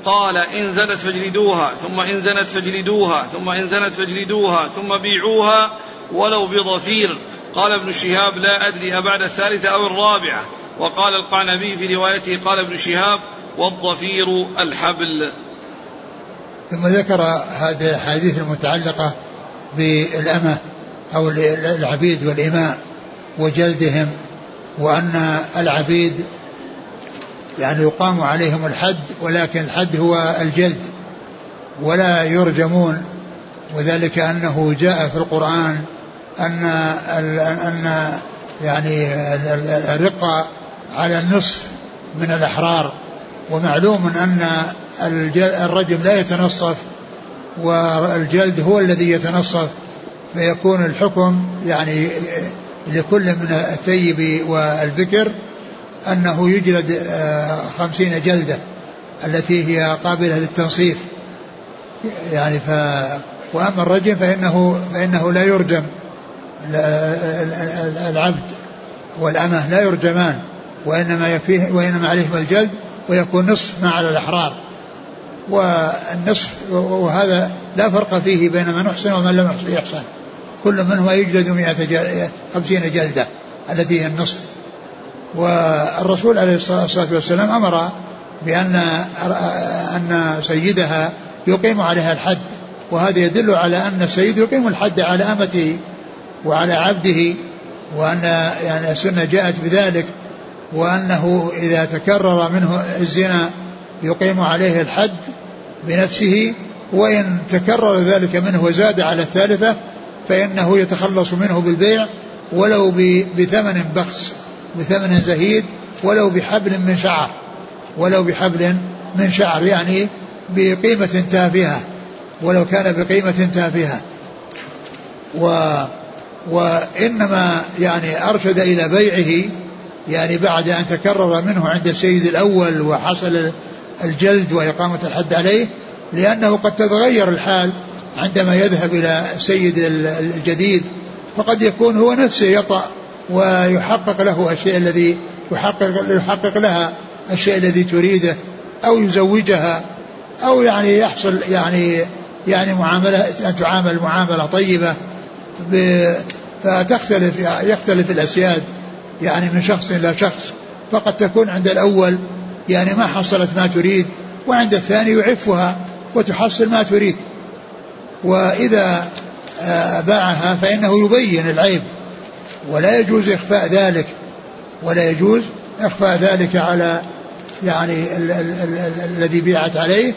[SPEAKER 1] قال إن زنت فاجلدوها ثم إن زنت فاجلدوها ثم إن زنت فاجلدوها ثم بيعوها. ولو بضفير. قال ابن شهاب لا أدري أبعد الثالثة أو الرابعة. وقال القعنبي في روايته قال ابن شهاب والضفير الحبل.
[SPEAKER 2] ثم ذكر هذه الحديث المتعلقة بالأمة أو العبيد والإماء وجلدهم وأن العبيد يعني يقام عليهم الحد ولكن الحد هو الجلد ولا يرجمون وذلك أنه جاء في القرآن أن أن يعني الرقة على النصف من الأحرار ومعلوم أن الرجم لا يتنصف والجلد هو الذي يتنصف فيكون الحكم يعني لكل من الثيب والبكر أنه يجلد آه، خمسين جلدة التي هي قابلة للتنصيف. يعني ف وأما الرجم فإنه فإنه لا يرجم. العبد والأمة لا يرجمان وإنما يكفيه وإنما عليهم الجلد ويكون نصف ما على الأحرار. والنصف وهذا لا فرق فيه بين من أحسن ومن لم يحسن. كل منهما يجلد مئة خمسين جلدة التي هي النصف. والرسول عليه الصلاة والسلام أمر بأن أن سيدها يقيم عليها الحد. وهذا يدل على أن السيد يقيم الحد على أمته. وعلى عبده وأن يعني السنة جاءت بذلك وأنه إذا تكرر منه الزنا يقيم عليه الحد بنفسه وإن تكرر ذلك منه وزاد على الثالثة فإنه يتخلص منه بالبيع ولو بثمن بخس بثمن زهيد ولو بحبل من شعر ولو بحبل من شعر يعني بقيمة تافهة ولو كان بقيمة تافهة. و وإنما يعني أرشد إلى بيعه يعني بعد أن تكرر منه عند السيد الأول وحصل الجلد وإقامة الحد عليه لأنه قد تتغير الحال عندما يذهب إلى سيد الجديد فقد يكون هو نفسه يطأ ويحقق له الشيء الذي يحقق يحقق لها الشيء الذي تريده أو يزوجها أو يعني يحصل يعني يعني معاملة أن تعامل معاملة طيبة. فتختلف يختلف الأسياد. يعني من شخص إلى شخص. فقد تكون عند الأول يعني ما حصلت ما تريد وعند الثاني يعفها وتحصل ما تريد. وإذا آه، باعها فإنه يبين العيب. ولا يجوز إخفاء ذلك. ولا يجوز إخفاء ذلك على يعني ال- ال- ال- الذي بيعت عليه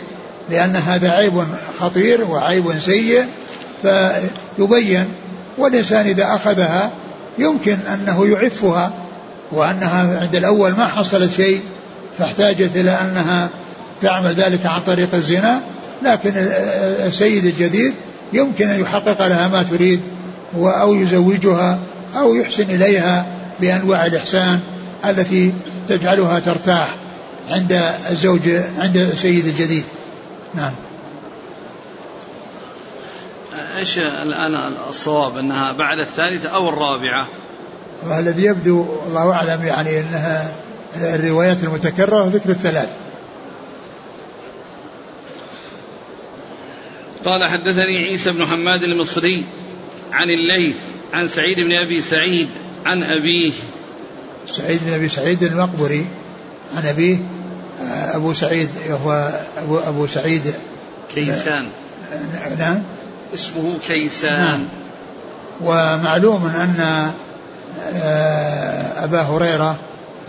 [SPEAKER 2] لأن هذا عيب خطير وعيب سيء. فيبين والإنسان إذا أخذها يمكن أنه يعفها وأنها عند الأول ما حصلت شيء فاحتاجت إلى أنها تعمل ذلك عن طريق الزنا. لكن السيد الجديد يمكن أن يحقق لها ما تريد أو يزوجها أو يحسن إليها بأنواع الإحسان التي تجعلها ترتاح عند الزوج عند السيد الجديد. نعم.
[SPEAKER 1] إيش الآن الصواب أنها بعد الثالثة أو الرابعة؟
[SPEAKER 2] الذي يبدو الله أعلم يعني أنها الروايات المتكررة ذكر الثلاث.
[SPEAKER 1] قال حدثني عيسى بن حماد المصري عن الليث عن سعيد بن أبي سعيد عن أبيه
[SPEAKER 2] سعيد بن أبي سعيد المقبري عن أبيه أبو سعيد هو ابو أبو سعيد
[SPEAKER 1] كيسان
[SPEAKER 2] نعم
[SPEAKER 1] اسمه كيسان. نعم.
[SPEAKER 2] ومعلوم أن آه، أبا هريرة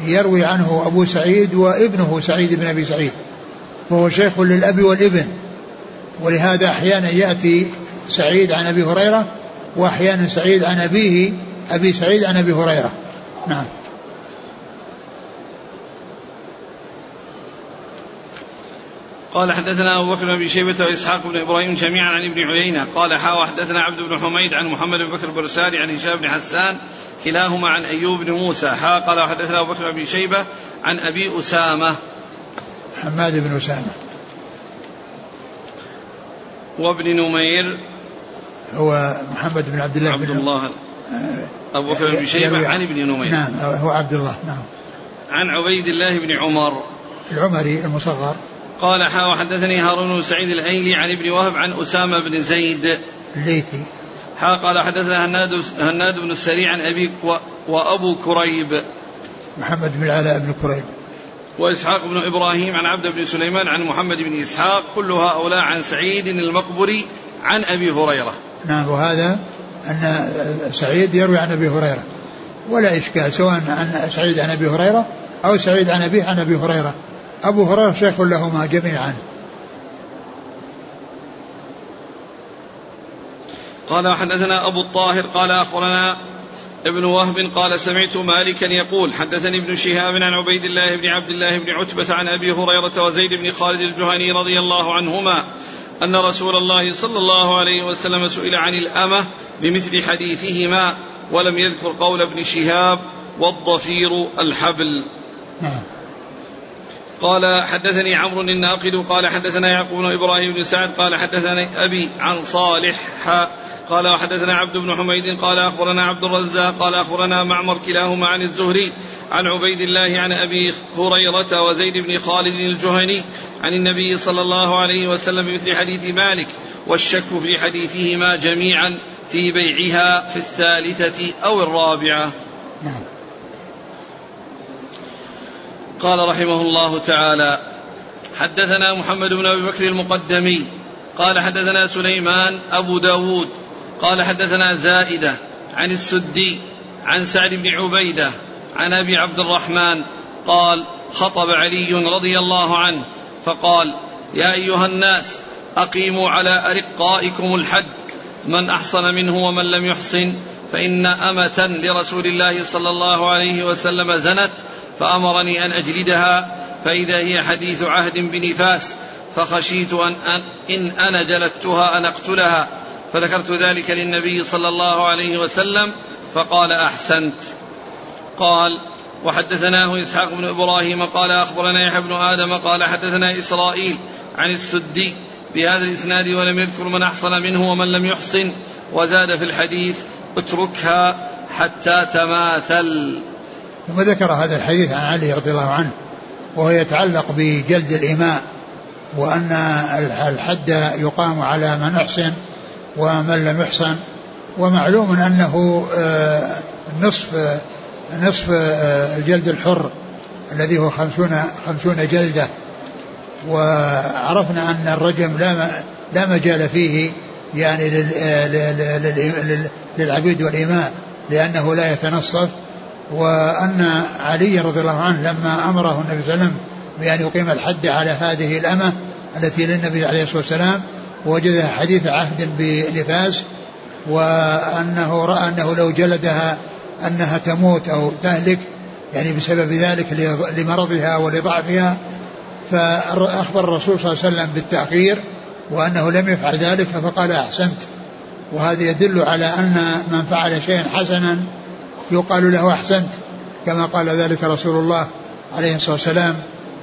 [SPEAKER 2] يروي عنه أبو سعيد وابنه سعيد بن أبي سعيد فهو شيخ للأب والابن. ولهذا أحيانا يأتي سعيد عن أبي هريرة وأحيانا سعيد عن أبيه أبي سعيد عن أبي هريرة. نعم.
[SPEAKER 1] قال حدثنا أبو بكر بن شيبة وإسحاق بن إبراهيم جميعا عن ابن عيينة. قال حا وحدثنا عبد بن حميد عن محمد بن بكر البرساري عن هشام بن حسان كلاهما عن أيوب بن موسى. حا قال وحدثنا أبو بكر بن شيبة عن أبي أسامة.
[SPEAKER 2] حماد بن أسامة.
[SPEAKER 1] وابن نمير.
[SPEAKER 2] هو محمد بن عبد الله
[SPEAKER 1] عبد بن الله أبو بكر بن شيبة عن ابن نمير.
[SPEAKER 2] نعم هو عبد الله نعم.
[SPEAKER 1] عن عبيد الله بن عمر.
[SPEAKER 2] العمري المصغر.
[SPEAKER 1] قال حا وحدثني هارون بن سعيد الايلي عن ابن وهب عن أسامة بن زيد.
[SPEAKER 2] الليثي
[SPEAKER 1] حا قال حدثنا هناد هناد بن السريع عن أبي وأبو كريب.
[SPEAKER 2] محمد بن العلاء بن كريب.
[SPEAKER 1] وإسحاق بن إبراهيم عن عبد بن سليمان عن محمد بن إسحاق. كل هؤلاء عن سعيد المقبري عن أبي هريرة.
[SPEAKER 2] نعم وهذا أن سعيد يروي عن أبي هريرة. ولا إشكال سواء عن سعيد عن أبي هريرة أو سعيد عن أبيه عن أبي هريرة. أبو هريرة شيخ لهما جميعا.
[SPEAKER 1] قال حدثنا أبو الطاهر قال أخبرنا ابن وهب قال سمعت مالكا يقول حدثني ابن شهاب عن عبيد الله بن عبد الله بن عتبة عن أبي هريرة وزيد بن خالد الجهني رضي الله عنهما أن رسول الله صلى الله عليه وسلم سئل عن الأمة بمثل حديثهما ولم يذكر قول ابن شهاب والضفير الحبل. نعم. قال حدثني عمرو الناقد قال حدثنا يعقوب إبراهيم بن سعد قال حدثني أبي عن صالح حاء قال وحدثنا عبد بن حميد قال أخبرنا عبد الرزاق قال أخبرنا معمر كلاهما عن الزهري عن عبيد الله عن أبي هريرة وزيد بن خالد الجهني عن النبي صلى الله عليه وسلم بمثل حديث مالك والشك في حديثهما جميعا في بيعها في الثالثة أو الرابعة. نعم. قال رحمه الله تعالى حدثنا محمد بن أبي بكر المقدمي قال حدثنا سليمان أبو داود قال حدثنا زائدة عن السدي عن سعد بن عبيدة عن أبي عبد الرحمن قال خطب علي رضي الله عنه فقال يا أيها الناس أقيموا على أرقائكم الحد من أحصن منه ومن لم يحصن فإن أمة لرسول الله صلى الله عليه وسلم زنت فأمرني أن أجلدها فإذا هي حديث عهد بنفاس فخشيت أن, أن إن أنا جلدتها أن أقتلها. فذكرت ذلك للنبي صلى الله عليه وسلم فقال أحسنت. قال وحدثناه إسحاق بن إبراهيم قال أخبرنا يحيى بن آدم قال حدثنا إسرائيل عن السدي بهذا الإسناد ولم يذكر من أحصن منه ومن لم يحصن وزاد في الحديث اتركها حتى تماثل.
[SPEAKER 2] ثم ذكر هذا الحديث عن علي رضي الله عنه وهو يتعلق بجلد الإماء وأن الحد يقام على من أحسن ومن لم يحسن ومعلوم أنه آه، نصف نصف آه، الجلد الحر الذي هو خمسون, خمسون جلدة. وعرفنا أن الرجم لا لا مجال فيه يعني للعبيد والإماء لأنه لا يتنصف وأن علي رضي الله عنه لما أمره النبي صلى الله عليه وسلم بأن يقيم الحد على هذه الأمة التي للنبي عليه الصلاة والسلام ووجدها حديث عهد بنفاس وأنه رأى أنه لو جلدها أنها تموت أو تهلك يعني بسبب ذلك لمرضها ولضعفها. فأخبر الرسول صلى الله عليه وسلم بالتأخير وأنه لم يفعل ذلك فقال أحسنت. وهذا يدل على أن من فعل شيئا حسنا يقال له أحسنت كما قال ذلك رسول الله عليه الصلاة والسلام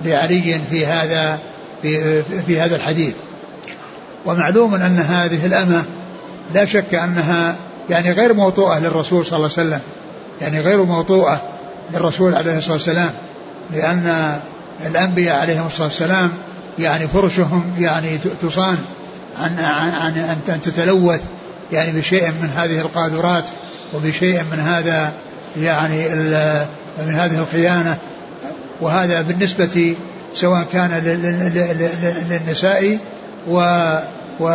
[SPEAKER 2] لعلي في هذا في, في هذا الحديث. ومعلوم أن هذه الأمة لا شك أنها يعني غير موطوءة للرسول صلى الله عليه وسلم يعني غير موطوءة للرسول عليه الصلاة والسلام لأن الأنبياء عليهم الصلاة والسلام يعني فرشهم يعني تصان عن, عن, عن أن تتلوث يعني بشيء من هذه القاذورات. وبشيء من هذا يعني من هذه الخيانة. وهذا بالنسبة سواء كان للنساء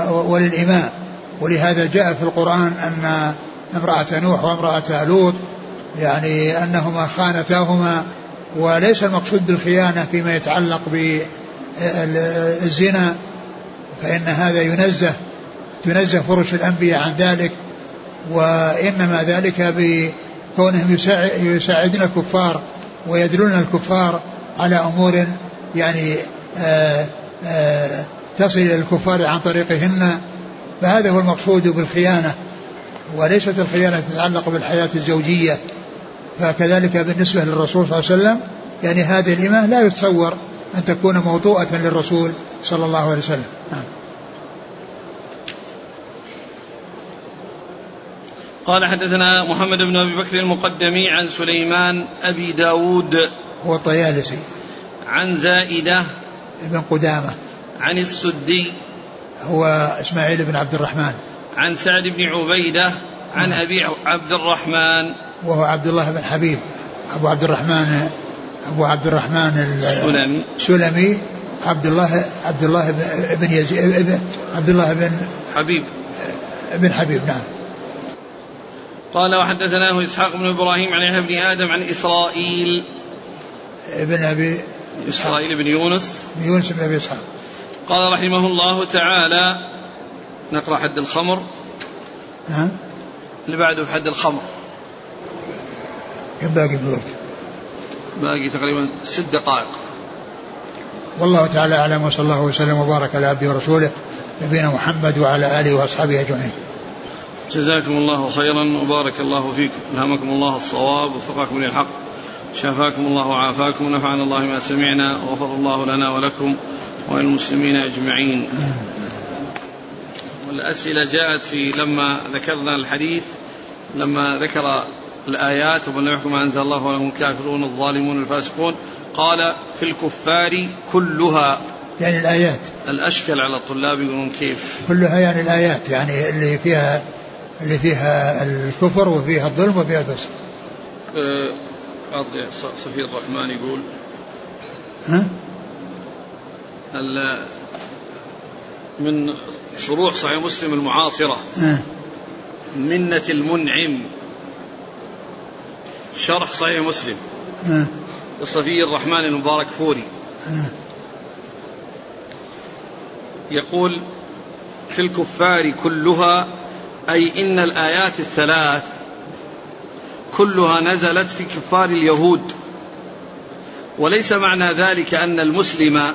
[SPEAKER 2] وللإماء. ولهذا جاء في القرآن أن امرأة نوح وامرأة لوط يعني أنهما خانتاهما. وليس المقصود بالخيانة فيما يتعلق بالزنا فإن هذا ينزه تنزه فرش الأنبياء عن ذلك. وإنما ذلك بكونهم يساعدون الكفار ويدلون الكفار على أمور يعني آآ آآ تصل إلى الكفار عن طريقهن. فهذا هو المقصود بالخيانة وليست الخيانة تتعلق بالحياة الزوجية. فكذلك بالنسبة للرسول صلى الله عليه وسلم يعني هذه الإمامة لا يتصور أن تكون موطوءة للرسول صلى الله عليه وسلم. نعم.
[SPEAKER 1] قال حدثنا محمد بن أبي بكر المقدمي عن سليمان أبي داود.
[SPEAKER 2] هو الطيالسي
[SPEAKER 1] عن زائدة.
[SPEAKER 2] ابن قدامة.
[SPEAKER 1] عن السدي.
[SPEAKER 2] هو إسماعيل بن عبد الرحمن.
[SPEAKER 1] عن سعد بن عبيدة. عن. أبي عبد الرحمن.
[SPEAKER 2] وهو عبد الله بن حبيب. أبو عبد الرحمن أبو عبد الرحمن
[SPEAKER 1] السلمي
[SPEAKER 2] سلمي. عبد الله عبد الله بن يزيد عبد الله بن
[SPEAKER 1] حبيب.
[SPEAKER 2] بن حبيب نعم.
[SPEAKER 1] قال وحدثناه إسحاق بن إبراهيم عن يحيى بن آدم عن إسرائيل.
[SPEAKER 2] ابن أبي
[SPEAKER 1] إسرائيل بن يونس.
[SPEAKER 2] يونس بن أبي إسحاق.
[SPEAKER 1] قال رحمه الله تعالى نقرأ حد الخمر.
[SPEAKER 2] نعم.
[SPEAKER 1] اللي بعده في حد الخمر.
[SPEAKER 2] كم باقي من الوقت؟
[SPEAKER 1] باقي تقريبا ست دقائق.
[SPEAKER 2] والله تعالى أعلم وصلى الله وسلم وبارك على عبده ورسوله نبينا محمد وعلى آله وأصحابه أجمعين.
[SPEAKER 1] جزاكم الله خيرا وبارك الله فيكم. ألهمكم الله الصواب وفقكم للحق. شافاكم الله وعافاكم ونفعنا الله ما سمعنا وغفر الله لنا ولكم وللمسلمين أجمعين. والأسئلة جاءت في لما ذكرنا الحديث لما ذكر الآيات ومن لم يحكم ما أنزل الله ولهم الكافرون الظالمون الفاسقون. قال في الكفار كلها.
[SPEAKER 2] يعني الآيات.
[SPEAKER 1] الأشكل على الطلاب يقولون كيف؟
[SPEAKER 2] كلها يعني الآيات يعني اللي فيها اللي فيها الكفر وفيها الظلم وفيها الفسق
[SPEAKER 1] أه صفي الرحمن يقول
[SPEAKER 2] ها؟
[SPEAKER 1] من شروح صحيح مسلم المعاصرة
[SPEAKER 2] ها؟
[SPEAKER 1] منة المنعم شرح صحيح مسلم
[SPEAKER 2] ها؟
[SPEAKER 1] الصفي الرحمن المبارك فوري
[SPEAKER 2] ها؟
[SPEAKER 1] يقول في الكفار كلها أي إن الآيات الثلاث كلها نزلت في كفار اليهود. وليس معنى ذلك أن المسلم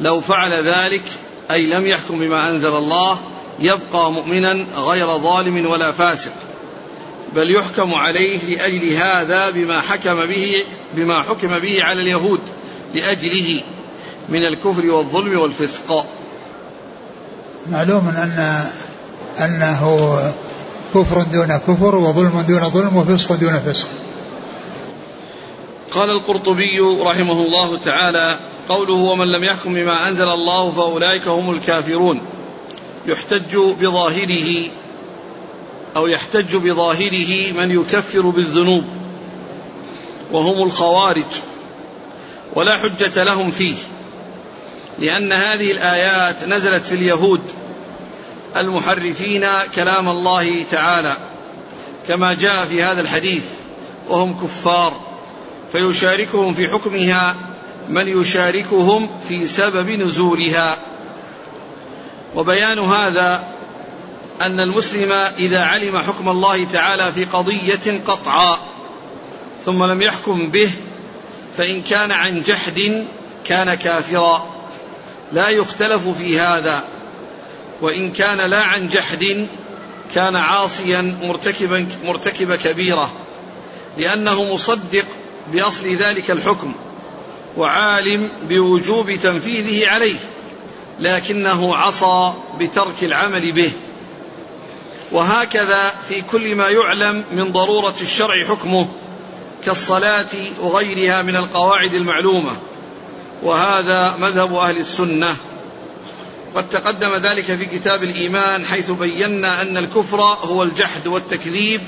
[SPEAKER 1] لو فعل ذلك أي لم يحكم بما أنزل الله يبقى مؤمنا غير ظالم ولا فاسق. بل يحكم عليه لأجل هذا بما حكم به بما حكم به على اليهود لأجله من الكفر والظلم والفسق.
[SPEAKER 2] معلوم أن أنه كفر دون كفر وظلم دون ظلم وفسق دون فسق.
[SPEAKER 1] قال القرطبي رحمه الله تعالى قوله ومن لم يحكم بما أنزل الله فأولئك هم الكافرون. يحتج بظاهره أو يحتج بظاهره من يكفر بالذنوب وهم الخوارج ولا حجة لهم فيه لأن هذه الآيات نزلت في اليهود المحرفين كلام الله تعالى كما جاء في هذا الحديث وهم كفار فيشاركهم في حكمها من يشاركهم في سبب نزولها. وبيان هذا أن المسلم إذا علم حكم الله تعالى في قضية قطعا ثم لم يحكم به فإن كان عن جحد كان كافرا. لا يختلف في هذا. وإن كان لا عن جحد كان عاصيا مرتكبا مرتكب كبيرة لأنه مصدق بأصل ذلك الحكم وعالم بوجوب تنفيذه عليه لكنه عصى بترك العمل به. وهكذا في كل ما يعلم من ضرورة الشرع حكمه كالصلاة وغيرها من القواعد المعلومة. وهذا مذهب أهل السنة. قد تقدم ذلك في كتاب الإيمان حيث بينا أن الكفر هو الجحد والتكذيب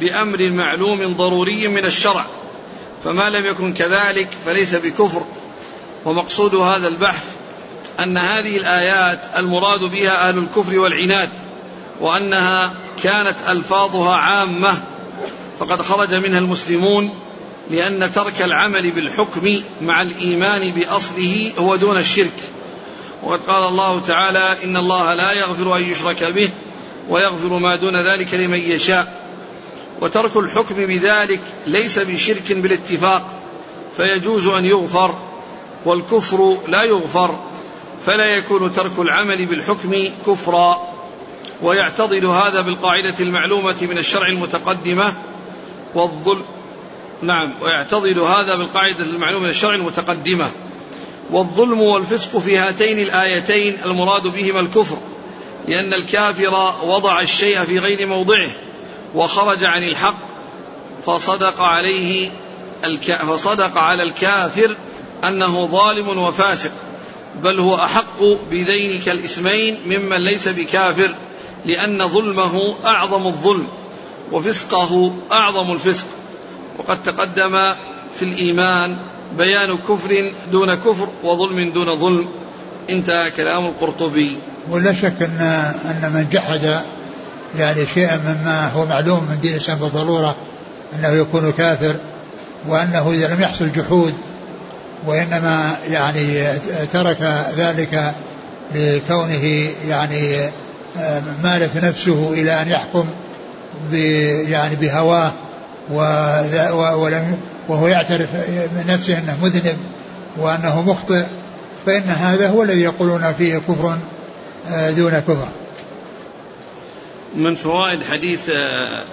[SPEAKER 1] بأمر معلوم ضروري من الشرع فما لم يكن كذلك فليس بكفر. ومقصود هذا البحث أن هذه الآيات المراد بها أهل الكفر والعناد وأنها كانت ألفاظها عامة فقد خرج منها المسلمون لأن ترك العمل بالحكم مع الإيمان بأصله هو دون الشرك. وقد قال الله تعالى إن الله لا يغفر أن يشرك به ويغفر ما دون ذلك لمن يشاء. وترك الحكم بذلك ليس بشرك بالاتفاق فيجوز أن يغفر والكفر لا يغفر فلا يكون ترك العمل بالحكم كفرا. ويعتضد هذا بالقاعدة المعلومة من الشرع المتقدمة والظلم نعم ويعتضد هذا بالقاعدة المعلومة من الشرع المتقدمة. والظلم والفسق في هاتين الآيتين المراد بهما الكفر لأن الكافر وضع الشيء في غير موضعه وخرج عن الحق فصدق عليه الك... فصدق على الكافر أنه ظالم وفاسق بل هو أحق بذينك الاسمين ممن ليس بكافر لأن ظلمه أعظم الظلم وفسقه أعظم الفسق وقد تقدم في الإيمان بيان كفر دون كفر وظلم دون ظلم. انتهى كلام القرطبي.
[SPEAKER 2] ولا شك أن أن من جحد يعني شيئا مما هو معلوم من دين الإسلام بالضرورة أنه يكون كافر وأنه إذا لم يحصل جحود وإنما يعني ترك ذلك لكونه يعني مالت نفسه إلى أن يحكم يعني بهواه ولم وهو يعترف من نفسه أنه مذنب وأنه مخطئ فإن هذا هو الذي يقولون فيه كفر آه، دون كفر.
[SPEAKER 1] من فوائد حديث آه،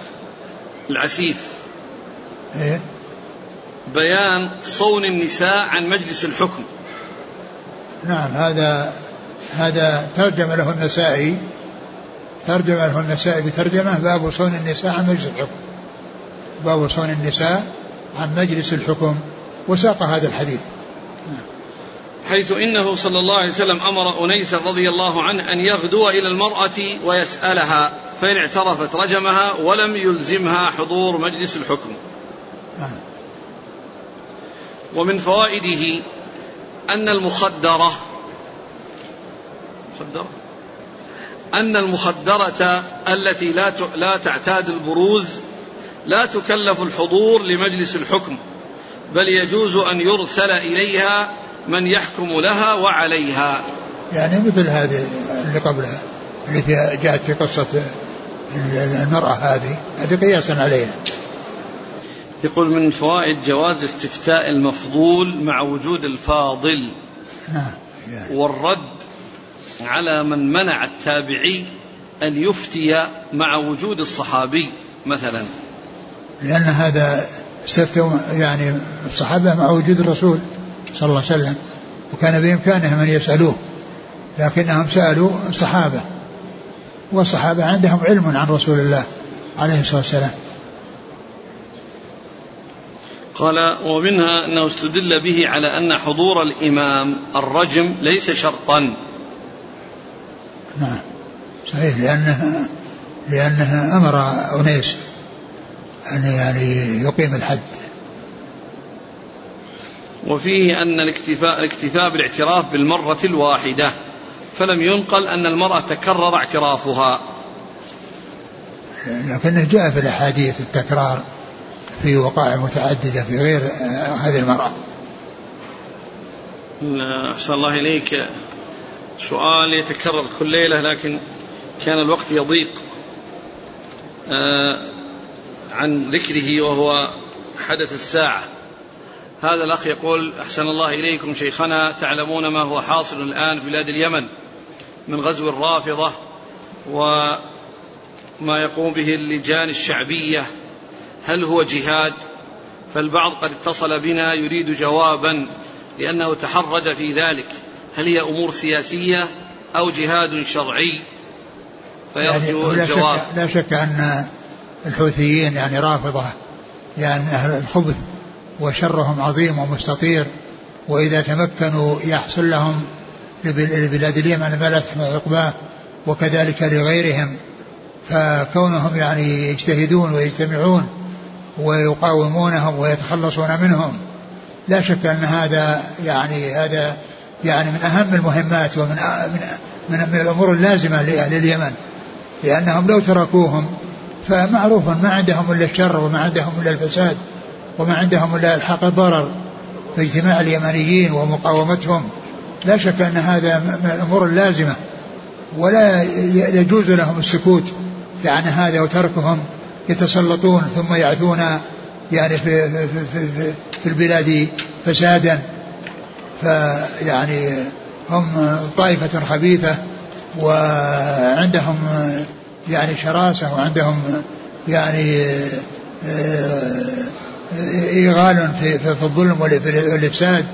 [SPEAKER 1] العسيف إيه؟ بيان صون النساء عن مجلس الحكم.
[SPEAKER 2] نعم هذا هذا ترجم له النسائي ترجم له النسائي بترجمة باب صون النساء عن مجلس الحكم. باب صون النساء عن مجلس الحكم وساق هذا الحديث
[SPEAKER 1] حيث إنه صلى الله عليه وسلم أمر انيسا رضي الله عنه أن يغدو إلى المرأة ويسألها فإن اعترفت رجمها ولم يلزمها حضور مجلس الحكم. ومن فوائده أن المخدرة مخدرة أن المخدرة التي لا لا تعتاد البروز لا تكلف الحضور لمجلس الحكم بل يجوز أن يرسل إليها من يحكم لها وعليها.
[SPEAKER 2] يعني مثل هذه اللي قبلها اللي فيها جاءت في قصة المرأة هذه هذه قياسا عليها.
[SPEAKER 1] يقول من فوائد جواز استفتاء المفضول مع وجود الفاضل نعم يعني. والرد على من منع التابعي أن يفتي مع وجود الصحابي مثلا.
[SPEAKER 2] لأن هذا استفتوا يعني الصحابة مع وجود الرسول صلى الله عليه وسلم وكان بإمكانهم أن يسألوه لكنهم سألوا الصحابة والصحابة عندهم علم عن رسول الله عليه الصلاة والسلام.
[SPEAKER 1] قال ومنها أنه استدل به على أن حضور الإمام الرجم ليس شرطا.
[SPEAKER 2] نعم صحيح لأنه لأنه أمر أنيس. أن يعني يقيم الحد.
[SPEAKER 1] وفيه أن الاكتفاء الاكتفاء بالاعتراف بالمرة الواحدة فلم ينقل أن المرأة تكرر اعترافها.
[SPEAKER 2] لكنه جاء في الأحاديث التكرار في وقائع متعددة في غير هذه المرأة.
[SPEAKER 1] أحسن الله إليك. سؤال يتكرر كل ليلة لكن كان الوقت يضيق. آه عن ذكره وهو حدث الساعة. هذا الأخ يقول أحسن الله إليكم شيخنا تعلمون ما هو حاصل الآن في بلاد اليمن من غزو الرافضة وما يقوم به اللجان الشعبية. هل هو جهاد؟ فالبعض قد اتصل بنا يريد جوابا لأنه تحرج في ذلك. هل هي أمور سياسية أو جهاد شرعي؟
[SPEAKER 2] فيرجو يعني لا الجواب. شك لا شك أن الحوثيين يعني رافضة يعني أهل الخبث وشرهم عظيم ومستطير وإذا تمكنوا يحصل لهم لبلاد اليمن ما لا تحمل عقباه وكذلك لغيرهم فكونهم يعني يجتهدون ويجتمعون ويقاومونهم ويتخلصون منهم لا شك أن هذا يعني هذا يعني من أهم المهمات ومن من من, من الأمور اللازمة لأهل اليمن لأنهم لو تركوهم فمعروف ما عندهم إلا الشر وما عندهم إلا الفساد وما عندهم إلا الحق الضرر في اجتماع اليمنيين ومقاومتهم. لا شك أن هذا من الأمور اللازمة ولا يجوز لهم السكوت عن هذا وتركهم يتسلطون ثم يعثون يعني في, في, في, في, في البلاد فسادا. فيعني هم طائفة خبيثة وعندهم يعني شراسة وعندهم يعني إيغال في, في الظلم والإفساد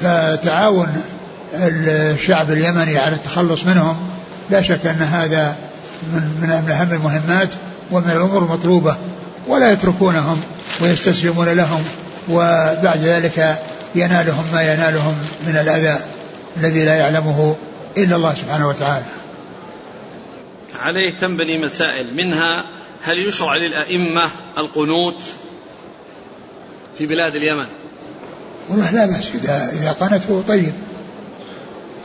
[SPEAKER 2] فتعاون الشعب اليمني على التخلص منهم لا شك أن هذا من, من أهم المهمات ومن الأمور المطلوبة ولا يتركونهم ويستسلمون لهم وبعد ذلك ينالهم ما ينالهم من الأذى الذي لا يعلمه إلا الله سبحانه وتعالى.
[SPEAKER 1] عليه تنبني مسائل منها هل يشرع للأئمة القنوت في بلاد اليمن؟
[SPEAKER 2] والله لا بأس إذا إذا قنته طيب.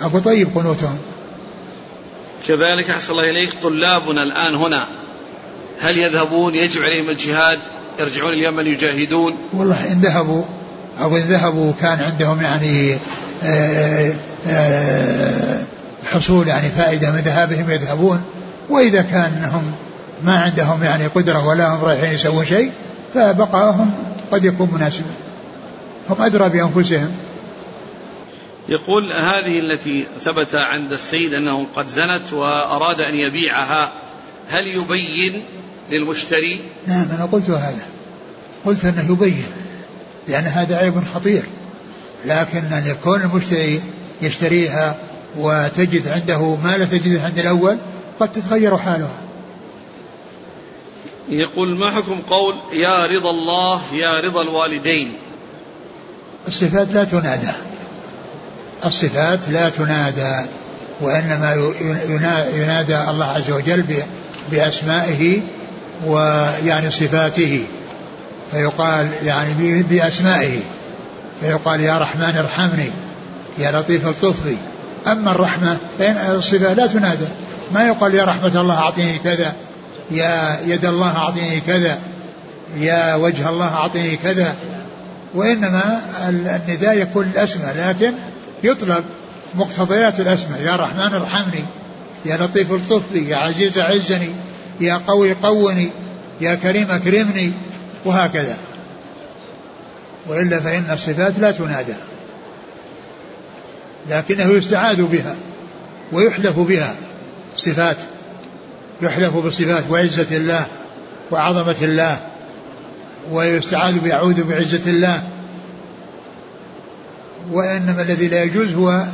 [SPEAKER 2] أبو طيب قنوتهم.
[SPEAKER 1] كذلك أحسن الله إليك طلابنا الآن هنا. هل يذهبون؟ يجب عليهم الجهاد؟ يرجعون اليمن يجاهدون
[SPEAKER 2] والله إن ذهبوا أو إن ذهبوا كان عندهم يعني آآ آه، آآ آه، حصول يعني فائدة من ذهابهم يذهبون. وإذا كان ما عندهم يعني قدرة ولا هم رايحين يسوون شيء فبقاهم قد يكون مناسبا هم أدرى بأنفسهم.
[SPEAKER 1] يقول هذه التي ثبت عند السيد أنه قد زنت وأراد أن يبيعها هل يبين للمشتري؟
[SPEAKER 2] نعم أنا قلت هذا. قلت أنه يبين لأن هذا عيب خطير. لكن أن يكون المشتري يشتريها وتجد عنده ما لا تجده عند الأول قد تتغير حالها
[SPEAKER 1] يقول ما حكم قول يا رضا الله يا رضا الوالدين؟
[SPEAKER 2] الصفات لا تنادى. الصفات لا تنادى وإنما ينادى الله عز وجل بأسمائه ويعني صفاته. فيقال يعني بأسمائه. فيقال يا رحمن ارحمني يا لطيف الطفل. أما الرحمة فإن الصفة لا تنادى. ما يقال يا رحمة الله أعطيني كذا يا يد الله أعطيني كذا يا وجه الله أعطيني كذا. وإنما النداء يكون الأسماء لكن يطلب مقتضيات الأسماء يا رحمن ارحمني يا لطيف الطفل يا عزيز عزني يا قوي قوني يا كريم أكرمني وهكذا. وإلا فإن الصفات لا تنادى. لكنه يستعاذ بها ويحلف بها صفات يحلف بالصفات وعزة الله وعظمة الله ويستعاذ بيعوذ بعزة الله. وإنما الذي لا يجوز هو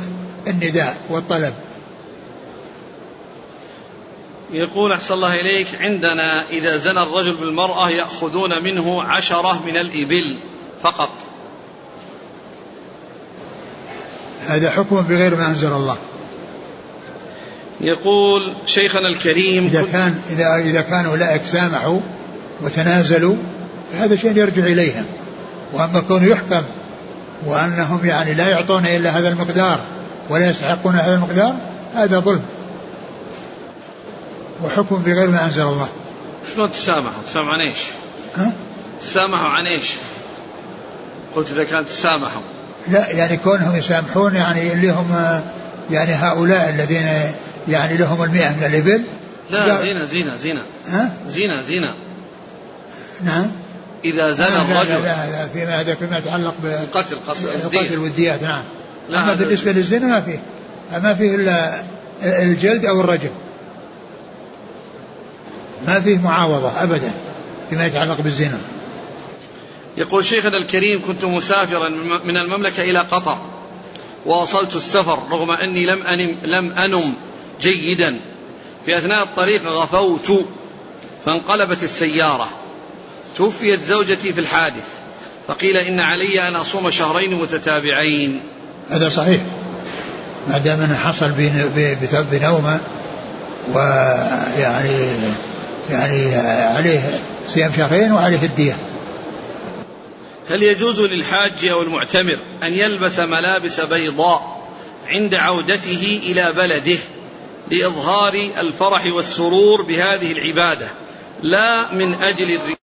[SPEAKER 2] النداء والطلب.
[SPEAKER 1] يقول أحسن الله إليك عندنا إذا زنى الرجل بالمرأة يأخذون منه عشرة من الإبل فقط.
[SPEAKER 2] هذا حكم بغير ما أنزل الله.
[SPEAKER 1] يقول شيخنا الكريم
[SPEAKER 2] إذا كان إذا إذا كان أولئك سامحوا وتنازلوا فهذا شيء يرجع إليهم. وأما كونه يحكم وأنهم يعني لا يعطون إلا هذا المقدار ولا يستحقون هذا المقدار هذا ظلم. وحكم بغير ما أنزل الله.
[SPEAKER 1] شلون تسامحوا؟ تسامحوا عن إيش؟
[SPEAKER 2] ها؟
[SPEAKER 1] تسامحوا عن إيش؟ قلت إذا كانت تسامحوا.
[SPEAKER 2] لا يعني كونهم يسامحون يعني اللي هم يعني هؤلاء الذين يعني لهم المئة من الإبل.
[SPEAKER 1] لا زينة زينة زينة.
[SPEAKER 2] ها؟
[SPEAKER 1] زينة زينة.
[SPEAKER 2] نعم.
[SPEAKER 1] إذا زنى
[SPEAKER 2] لا لا,
[SPEAKER 1] الرجل
[SPEAKER 2] لا, لا فيما هذا فيما يتعلق
[SPEAKER 1] القتل
[SPEAKER 2] بالقتل والديات نعم.
[SPEAKER 1] لا
[SPEAKER 2] أما بالنسبة للزنا ما فيه ما فيه إلا الجلد أو الرجم ما فيه معاوضة أبدا فيما يتعلق بالزنا.
[SPEAKER 1] يقول شيخنا الكريم كنت مسافرا من المملكة إلى قطر واصلت السفر رغم أني لم أنم, لم أنم جيدا. في أثناء الطريق غفوت فانقلبت السيارة. توفيت زوجتي في الحادث. فقيل إن علي أن أصوم شهرين متتابعين.
[SPEAKER 2] هذا صحيح. ما دام أنه حصل بين- ب- بت- بنومة ويعني يعني عليه صيام شهرين وعليه الدية
[SPEAKER 1] هل يجوز للحاج أو المعتمر أن يلبس ملابس بيضاء عند عودته إلى بلده لإظهار الفرح والسرور بهذه العبادة لا من أجل الرياء